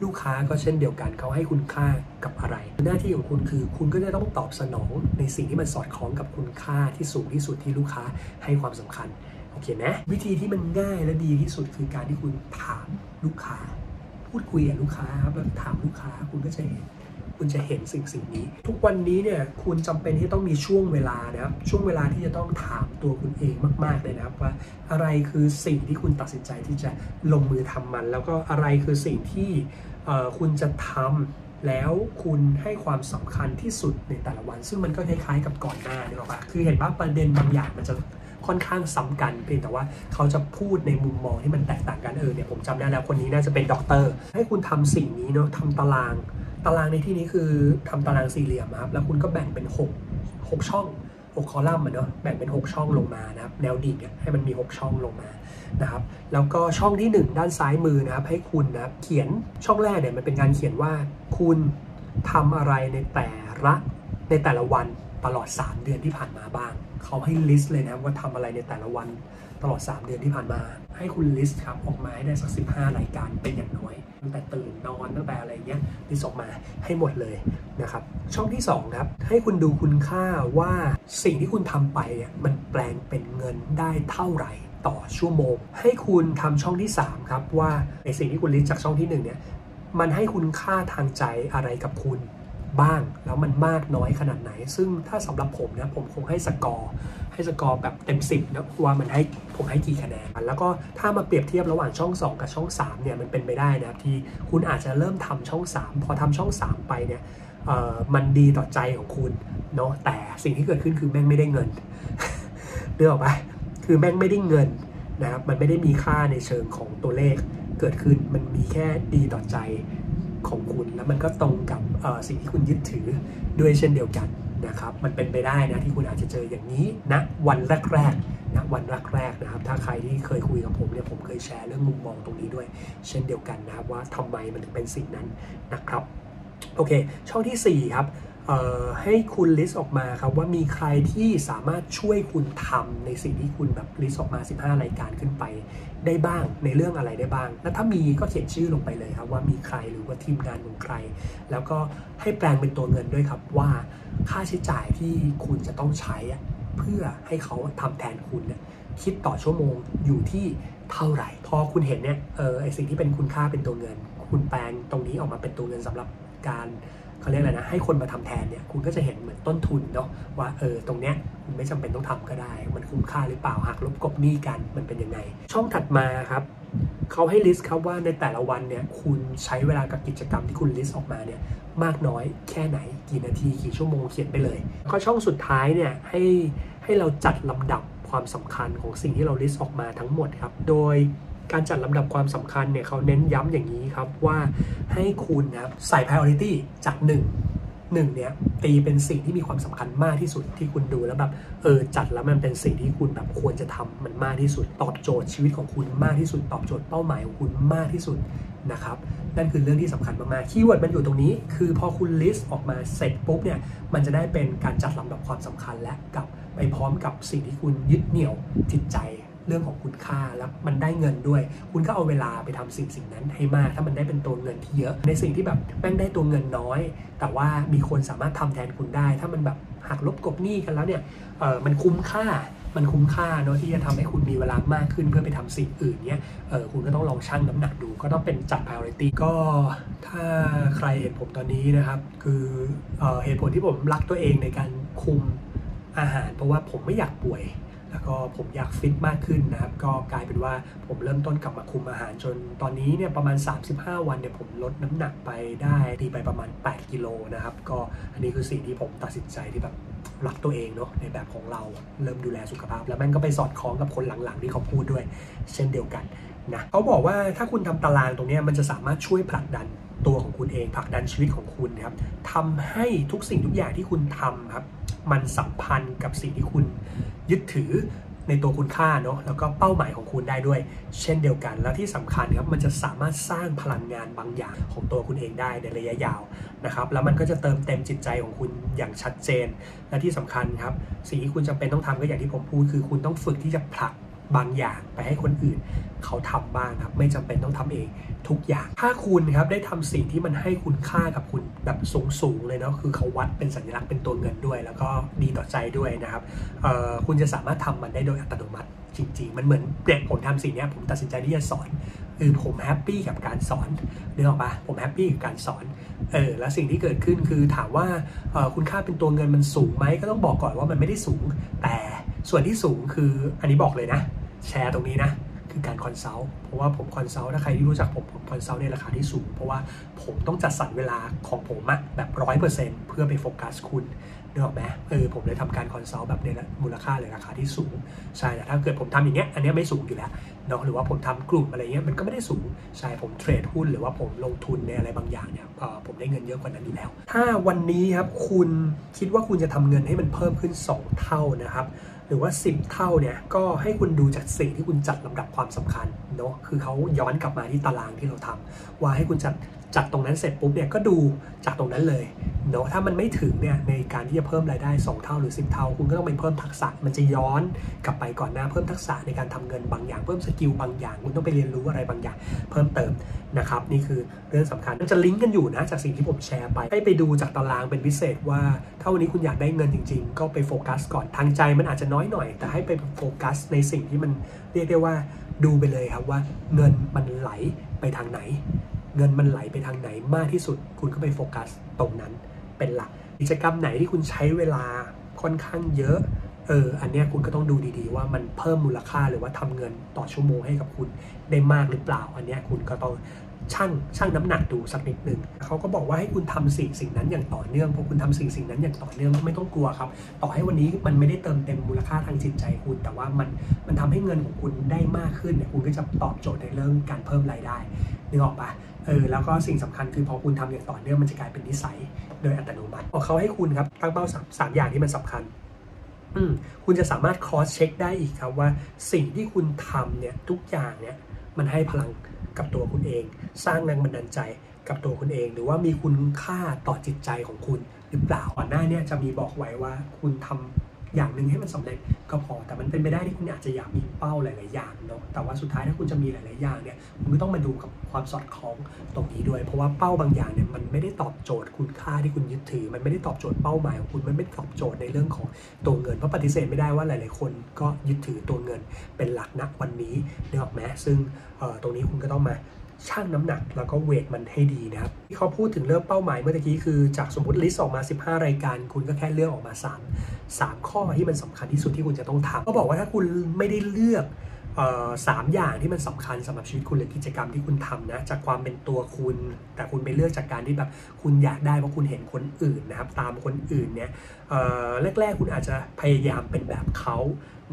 ลูกค้าก็เช่นเดียวกันเขาให้คุณค่ากับอะไร หน้าที่ของคุณคือ คุณก็จะต้องตอบสนองในสิ่งที่มันสอดคล้องกับคุณค่าที่สูงที่สุดที่ลูกค้าให้ความสำคัญ โอเคไหมวิธีที่มันง่ายและดีที่สุดคือการที่คุณถามลูกค้า พูดคุยกับลูกค้าครับแล้วถามลูกค้าคุณก็จะเห็น คุณจะเห็นสิ่งสิ่งนี้ ทุกวันนี้เนี่ยคุณจำเป็นที่ต้องมีช่วงเวลานะครับช่วงเวลาที่จะต้องถามตัวคุณเองมากๆเลยนะครับว่าอะไรคือสิ่งที่คุณตัดสินใจที่จะลงมือทำมัน แล้วก็อะไรคือสิ่งที่คุณจะทำแล้วคุณให้ความสำคัญที่สุดในแต่ละวัน ซึ่งมันก็คล้ายๆกับก่อนหน้านี่หรอกปะคือเห็นว่าประเด็นบางอย่างมันจะค่อนข้างซ้ำกันเพียงแต่ว่าเขาจะพูดในมุมมองที่มันแตกต่างกันเออเนี่ยผมจำได้แล้วคนนี้น่าจะเป็นด็อกเตอร์ให้คุณทำสิ่งนี้เนาะทำตาราง ตารางในที่นี้คือทำตารางสี่เหลี่ยมครับ แล้วคุณก็แบ่งเป็น 6 6 ช่อง 6 คอลัมน์เนาะแบ่งเป็น 6 ช่องลงมานะครับ แนวดิ่งให้มันมี 6 ช่องลงมานะครับ แล้วก็ช่องที่ 1 ด้านซ้ายมือนะครับ ให้คุณนะเขียนช่องแรกเนี่ยมันเป็นการเขียนว่าคุณทำอะไรในแต่ละในแต่ละวันตลอด 3 เดือนที่ผ่านมาบ้าง เขาให้ list เลยนะว่าทำอะไรในแต่ละวัน ตลอด 3 เดือนที่ผ่านมา ให้คุณ list ครับออกมาให้ได้สัก 15 รายการเป็นอย่างน้อย ตั้งแต่ตื่นนอนตั้งแต่อะไรเงี้ย list ออกมาให้หมดเลยนะครับช่องที่2ครับให้คุณดูคุณค่าว่าสิ่งที่คุณทำไปเนี่ยมันแปลงเป็นเงินได้เท่าไหร่ต่อชั่วโมง ให้คุณทำช่องที่ 3 ครับว่าในสิ่งที่คุณ list จากช่องที่1เนี่ยมันให้คุณค่าทางใจอะไรกับคุณบ้างแล้วมันมากน้อยขนาดไหน ซึ่งถ้าสำหรับผมนะผมคงให้สกอร์ ให้สกอร์แบบเต็ม 10นะว่ามันให้ผมให้กี่คะแนนแล้วก็ถ้ามาเปรียบเทียบระหว่างช่อง 2 กับช่อง3เนี่ยมันเป็นไปได้นะครับที่คุณอาจจะเริ่มทำช่อง 3 พอทำช่อง 3 ไปเนี่ยมันดีต่อใจของคุณเนาะแต่สิ่งที่เกิดขึ้นคือแม่งไม่ได้เงินเรื่องออกปะคือแม่งไม่ได้เงินนะครับมันไม่ได้มีค่าในเชิงของตัวเลขเกิดขึ้นมันมีแค่ดีต่อใจของคุณ แล้วมันก็ตรงกับสิ่งที่คุณยึดถือด้วยเช่นเดียวกัน นะครับมันเป็นไปได้นะที่คุณอาจจะเจออย่างนี้ณนะวันแรกๆนะวันแรกๆนะครับถ้าใครที่เคยคุยกับผมเนี่ยผมเคยแชร์เรื่องมุมมองตรงนี้ด้วย เช่นเดียวกันนะครับว่าทำไมมันถึงเป็นสิ่งนั้นนะครับโอเค ช่องที่4ครับ ให้คุณลิสต์ออกมาครับว่ามีใครที่สามารถช่วยคุณทำในสิ่งที่คุณแบบลิสต์ออกมา 15 รายการขึ้นไปได้บ้างในเรื่องอะไรได้บ้าง แล้วถ้ามีก็เขียนชื่อลงไปเลยครับว่ามีใครหรือว่าทีมงานของใคร แล้วก็ให้แปลงเป็นตัวเงินด้วยครับว่าค่าใช้จ่ายที่คุณจะต้องใช้เพื่อให้เขาทำแทนคุณคิดต่อชั่วโมงอยู่ที่เท่าไหร่ พอคุณเห็นเนี่ยเออไอสิ่งที่เป็นคุณค่าเป็นตัวเงิน คุณแปลงตรงนี้ออกมาเป็นตัวเงินสำหรับการ เขาเรียกอะไรนะให้คนมาทำแทนเนี่ยคุณก็จะเห็นเหมือนต้นทุนเนาะว่าเออตรงเนี้ยคุณไม่จำเป็นต้องทำก็ได้ มันคุ้มค่าหรือเปล่าหักลบกบหนี้กันมันเป็นยังไง ช่องถัดมาครับเขาให้ list ครับว่าในแต่ละวันเนี่ยคุณใช้เวลากับกิจกรรมที่คุณ list ออกมาเนี่ยมากน้อยแค่ไหนกี่นาทีกี่ชั่วโมงเขียนไปเลยก็ช่องสุดท้ายเนี่ยให้ให้เราจัดลำดับความสำคัญของสิ่งที่เรา list ออกมาทั้งหมดครับโดย การจัดลำดับความสำคัญเนี่ยเขาเน้นย้ำอย่างนี้ครับว่าให้คุณนะครับใส่ priority จาก 1 1เนี่ยตีเป็นสิ่งที่มีความสำคัญมากที่สุดที่คุณดูแล้วแบบเออจัดแล้วมันเป็นสิ่งที่คุณแบบควรจะทำมันมากที่สุด ตอบโจทย์ชีวิตของคุณมากที่สุด ตอบโจทย์เป้าหมายของคุณมากที่สุดนะครับนั่นคือเรื่องที่สำคัญมากๆ keyword มันอยู่ตรงนี้ คือพอคุณ list ออกมาเสร็จปุ๊บเนี่ยมันจะได้เป็นการจัดลำดับความสำคัญและกับไปพร้อมกับสิ่งที่คุณยึดเหนี่ยวจิตใจ เรื่องของคุณค่าแล้วมันได้เงินด้วย คุณก็เอาเวลาไปทำสิ่งสิ่งนั้นให้มาก ถ้ามันได้เป็นตัวเงินที่เยอะ ในสิ่งที่แบบแม่งได้ตัวเงินน้อย แต่ว่ามีคนสามารถทำแทนคุณได้ ถ้ามันแบบหักลบกบหนี้กันแล้วเนี่ยเออมันคุ้มค่ามันคุ้มค่าเนาะที่จะทำให้คุณมีเวลามากขึ้นเพื่อไปทำสิ่งอื่นเนี่ยเออคุณก็ต้องลองชั่งน้ำหนักดู ก็ต้องเป็นจัด priority ก็ถ้าใครเห็นผมตอนนี้นะครับ คือเออเหตุผลที่ผมรักตัวเองในการคุมอาหาร เพราะว่าผมไม่อยากป่วย แล้วก็ผมอยากฟิตมากขึ้นนะครับ ก็กลายเป็นว่าผมเริ่มต้นกลับมาคุมอาหารจนตอนนี้เนี่ยประมาณ 35 วันเนี่ยผมลดน้ำหนักไปได้ดีไปประมาณ 8 กิโลนะครับ ก็อันนี้คือสิ่งที่ผมตัดสินใจที่แบบรักตัวเองเนาะในแบบของเราเริ่มดูแลสุขภาพ แล้วมันก็ไปสอดคล้องกับคนหลังๆ ที่เขาพูดด้วย เช่นเดียวกันนะเขาบอกว่าถ้าคุณทำตารางตรงนี้มันจะสามารถช่วยผลักดันตัวของคุณเองผลักดันชีวิตของคุณนะครับทำให้ทุกสิ่งทุกอย่างที่คุณทำครับ มันสัมพันธ์กับสิ่งที่คุณ ยึดถือในตัวคุณค่าเนาะแล้วก็เป้าหมายของคุณได้ด้วย เช่นเดียวกัน แล้วที่สำคัญครับมันจะสามารถสร้างพลังงานบางอย่างของตัวคุณเองได้ในระยะยาวนะครับแล้วมันก็จะเติมเต็มจิตใจของคุณอย่างชัดเจน และที่สำคัญครับสิ่งที่คุณจำเป็นต้องทำก็อย่างที่ผมพูดคือคุณต้องฝึกที่จะผลัก บางอย่างไปให้คนอื่น เขาทำบ้างครับ ไม่จำเป็นต้องทำเองทุกอย่าง ถ้าคุณครับได้ทำสิ่งที่มันให้คุณค่ากับคุณแบบสูงสูงเลยเนาะคือเขาวัดเป็นสัญลักษณ์เป็นตัวเงินด้วย แล้วก็ดีต่อใจด้วยนะครับคุณจะสามารถทำมันได้โดยอัตโนมัติจริง ๆ มันเหมือนเด็กผมทำสิ่งนี้ผมตัดสินใจที่จะสอนคือผม happy กับการสอนนึกออกปะผม happy กับการสอนเออแล้วสิ่งที่เกิดขึ้นคือถามว่าคุณค่าเป็นตัวเงินมันสูงไหมก็ต้องบอกก่อนว่ามันไม่ได้สูง แต่ส่วนที่สูงคืออันนี้บอกเลยนะ แชร์ตรงนี้นะ คือการ consult เพราะว่าผม consult ถ้าใครที่รู้จักผมผม consult ในราคาที่สูง เพราะว่าผมต้องจัดสรรเวลาของผมอะแบบร้อยเปอร์เซ็นต์เพื่อไปโฟกัสคุณนึกออกไหมเออผมเลยทำการ consult แบบในมูลค่าหรือราคาที่สูง ใช่แต่ถ้าเกิดผมทำอย่างเงี้ยอันนี้ไม่สูงอยู่แล้วเนาะหรือว่าผมทำกลุ่มอะไรเงี้ยมันก็ไม่ได้สูง ใช่ผม trade หุ้นหรือว่าผมลงทุนในอะไรบางอย่างเนี่ยเออผมได้เงินเยอะกว่านั้นอยู่แล้ว ถ้าวันนี้ครับคุณคิดว่าคุณจะทำเงินให้มันเพิ่มขึ้น 2 เท่านะครับ หรือว่า 10 เท่าเนี่ยก็ให้คุณดูจากสิ่งที่คุณจัดลำดับความสำคัญเนาะคือเขาย้อนกลับมาที่ตารางที่เราทำว่าให้คุณจัดจัดตรงนั้นเสร็จปุ๊บเนี่ยก็ดูจากตรงนั้นเลยเนาะถ้ามันไม่ถึงเนี่ยในการที่จะเพิ่มรายได้ 2 เท่าหรือ 10 เท่า คุณก็ต้องไปเพิ่มทักษะ มันจะย้อนกลับไปก่อนหน้าเพิ่มทักษะในการทำเงินบางอย่าง เพิ่มสกิลบางอย่าง คุณต้องไปเรียนรู้อะไรบางอย่าง เพิ่มเติมนะครับนี่คือเรื่องสำคัญมันจะลิงก์กันอยู่นะจากสิ่งที่ผมแชร์ไปให้ไปดูจากตารางเป็นพิเศษว่าถ้าวันนี้คุณอยากได้เงินจริง ๆ ก็ไปโฟกัสก่อนทางใจมันอาจจะน้อยหน่อย แต่ให้ไปโฟกัสในสิ่งที่มันเรียกได้ว่าดูไปเลยครับว่า เงินมันไหลไปทางไหน เงินมันไหลไปทางไหนมากที่สุด คุณก็ไปโฟกัสตรงนั้นเป็นหลักกิจกรรมไหนที่คุณใช้เวลาค่อนข้างเยอะเออ อันนี้คุณก็ต้องดูดีๆว่ามันเพิ่มมูลค่าหรือว่าทำเงินต่อชั่วโมงให้กับคุณได้มากหรือเปล่า อันนี้คุณก็ต้อง ชั่งชั่งน้ำหนักดูสักนิดหนึ่งเขาก็บอกว่าให้คุณทำสิ่งสิ่งนั้นอย่างต่อเนื่องพอคุณทำสิ่งสิ่งนั้นอย่างต่อเนื่องไม่ต้องกลัวครับ ต่อให้วันนี้มันไม่ได้เติมเต็มมูลค่าทางจิตใจคุณ แต่ว่ามันมันทำให้เงินของคุณได้มากขึ้นเนี่ยคุณก็จะตอบโจทย์ในเรื่องการเพิ่มรายได้นึกออกปะเออแล้วก็สิ่งสำคัญคือพอคุณทำอย่างต่อเนื่องมันจะกลายเป็นนิสัยโดยอัตโนมัติบอกเขาให้คุณครับตั้งเป้าสามสามอย่างที่มันสำคัญอืมคุณจะสามารถ cross check ได้อีกครับว่าสิ่งที่คุณทำเนี่ยทุกอย่างเนี่ยมันให้พลัง กับตัวคุณเอง สร้างแรงบันดาลใจกับตัวคุณเอง หรือว่ามีคุณค่าต่อจิตใจของคุณหรือเปล่าก่อนหน้าเนี่ยจะมีบอกไว้ว่าคุณทำ อย่างหนึ่งให้มันสำเร็จก็พอ แต่มันเป็นไปได้ที่คุณอาจจะอยากมีเป้าหลาย ๆ อย่างเนาะแต่ว่าสุดท้ายถ้าคุณจะมีหลาย ๆ อย่างเนี่ยคุณก็ต้องมาดูกับความสอดคล้องตรงนี้ด้วย เพราะว่าเป้าบางอย่างเนี่ยมันไม่ได้ตอบโจทย์คุณค่าที่คุณยึดถือ มันไม่ได้ตอบโจทย์เป้าหมายของคุณมันไม่ตอบโจทย์ในเรื่องของตัวเงินเพราะปฏิเสธไม่ได้ว่าหลาย ๆ คนก็ยึดถือตัวเงินเป็นหลักณวันนี้นึกออกไหมซึ่งตรงนี้คุณก็ต้องมา ชั่งน้ำหนัก แล้วก็เวทมันให้ดีนะครับที่เขาพูดถึงเรื่องเป้าหมายเมื่อกี้คือจากสมมติลิสต์ออกมา 15 รายการ คุณก็แค่เลือกออกมา 3 3 ข้อที่มันสำคัญที่สุดที่คุณจะต้องทำก็บอกว่าถ้าคุณไม่ได้เลือกสามอย่างที่มันสำคัญสำหรับชีวิตคุณหรือกิจกรรมที่คุณทำนะจากความเป็นตัวคุณ แต่คุณไปเลือกจากการที่แบบคุณอยากได้เพราะคุณเห็นคนอื่นนะครับ ตามคนอื่นเนี่ยแรกๆคุณอาจจะพยายามเป็นแบบเขา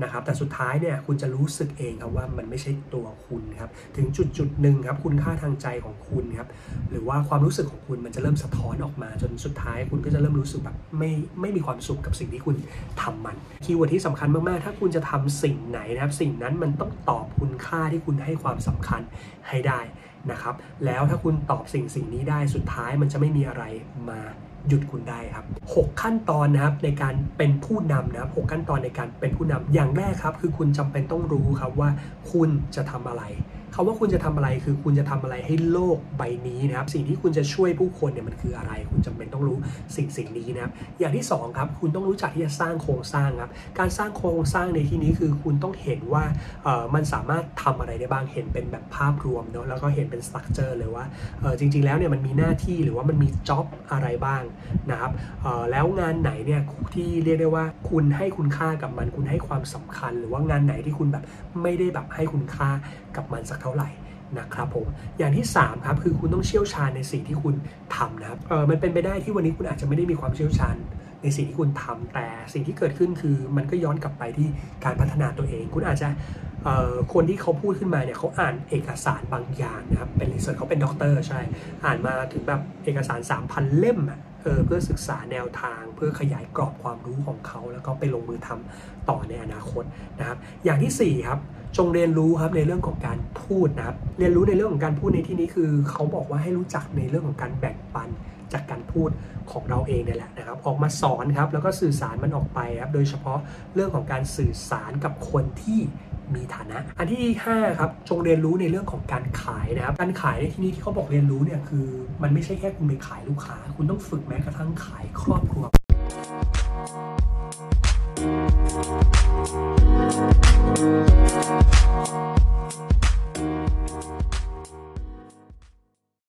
นะครับแต่สุดท้ายเนี่ยคุณจะรู้สึกเองครับว่ามันไม่ใช่ตัวคุณครับถึงจุดจุดหนึ่งครับคุณค่าทางใจของคุณครับหรือว่าความรู้สึกของคุณมันจะเริ่มสะท้อนออกมา จนสุดท้ายคุณก็จะเริ่มรู้สึกแบบไม่ไม่มีความสุขกับสิ่งที่คุณทำมัน keyword ที่สำคัญมากๆ ถ้าคุณจะทำสิ่งไหนนะครับสิ่งนั้นมันต้องตอบคุณค่าที่คุณให้ความสำคัญให้ได้นะครับแล้วถ้าคุณตอบสิ่งสิ่งนี้ได้สุดท้ายมันจะไม่มีอะไรมา หยุดคุณได้ครับ 6 ขั้นตอนนะครับในการเป็นผู้นำนะครับ 6 ขั้นตอนในการเป็นผู้นำอย่างแรกครับ คือคุณจำเป็นต้องรู้ครับว่าคุณจะทำอะไร คาว่าคุณจะทำอะไรคือคุณจะทำอะไรให้โลกใบนี้นะครับ สิ่งที่คุณจะช่วยผู้คนเนี่ยมันคืออะไร คุณจำเป็นต้องรู้สิ่งสิ่งนี้นะครับ อย่างที่สองครับคุณต้องรู้จักที่จะสร้างโครงสร้างครับ การสร้างโครงสร้างในที่นี้คือคุณต้องเห็นว่ามันสามารถทำอะไรได้บ้างเห็นเป็นแบบภาพรวมเนาะแล้วก็เห็นเป็นสตรัคเจอร์เลยว่าจริง ๆ แล้วเนี่ยมันมีหน้าที่หรือว่ามันมีจ็อบอะไรบ้างนะครับแล้วงานไหนเนี่ยที่เรียกได้ว่าคุณให้คุณค่ากับมัน คุณให้ความสำคัญ หรือว่างานไหนที่คุณแบบไม่ได้แบบให้คุณค่ากับมันสักเท่าไหร่นะครับผมอย่างที่ 3 ครับ คือคุณต้องเชี่ยวชาญในสิ่งที่คุณทำนะครับเออมันเป็นไปได้ที่วันนี้คุณอาจจะไม่ได้มีความเชี่ยวชาญในสิ่งที่คุณทำแต่สิ่งที่เกิดขึ้นคือมันก็ย้อนกลับไปที่การพัฒนาตัวเอง คุณอาจจะคนที่เขาพูดขึ้นมาเนี่ยเขาอ่านเอกสารบางอย่างนะครับเป็น research เขาเป็นด็อกเตอร์ใช่ อ่านมาถึงแบบเอกสาร 3,000 เล่ม อะเอเพื่อศึกษาแนวทางเพื่อขยายกรอบความรู้ของเขา แล้วก็ไปลงมือทำต่อในอนาคตนะครับ อย่างทีสี่4ครับจงเรียนรู้ครับในเรื่องของการพูดนะครับ เรียนรู้ในเรื่องของการพูดในที่นี้คือ เขาบอกว่าให้รู้จักในเรื่องของการแบ่งปันจากการพูดของเราเองเนี่ยแหละนะครับ ออกมาสอนครับแล้วก็สื่อสารมันออกไปครับ โดยเฉพาะเรื่องของการสื่อสารกับคนที่ มีฐานะ อันที่ 5 ครับ จงเรียนรู้ในเรื่องของการขายนะครับ การขายในที่นี้ที่เขาบอกเรียนรู้เนี่ยคือ มันไม่ใช่แค่คุณไปขายลูกค้า คุณต้องฝึกแม้กระทั่งขายครอบครัว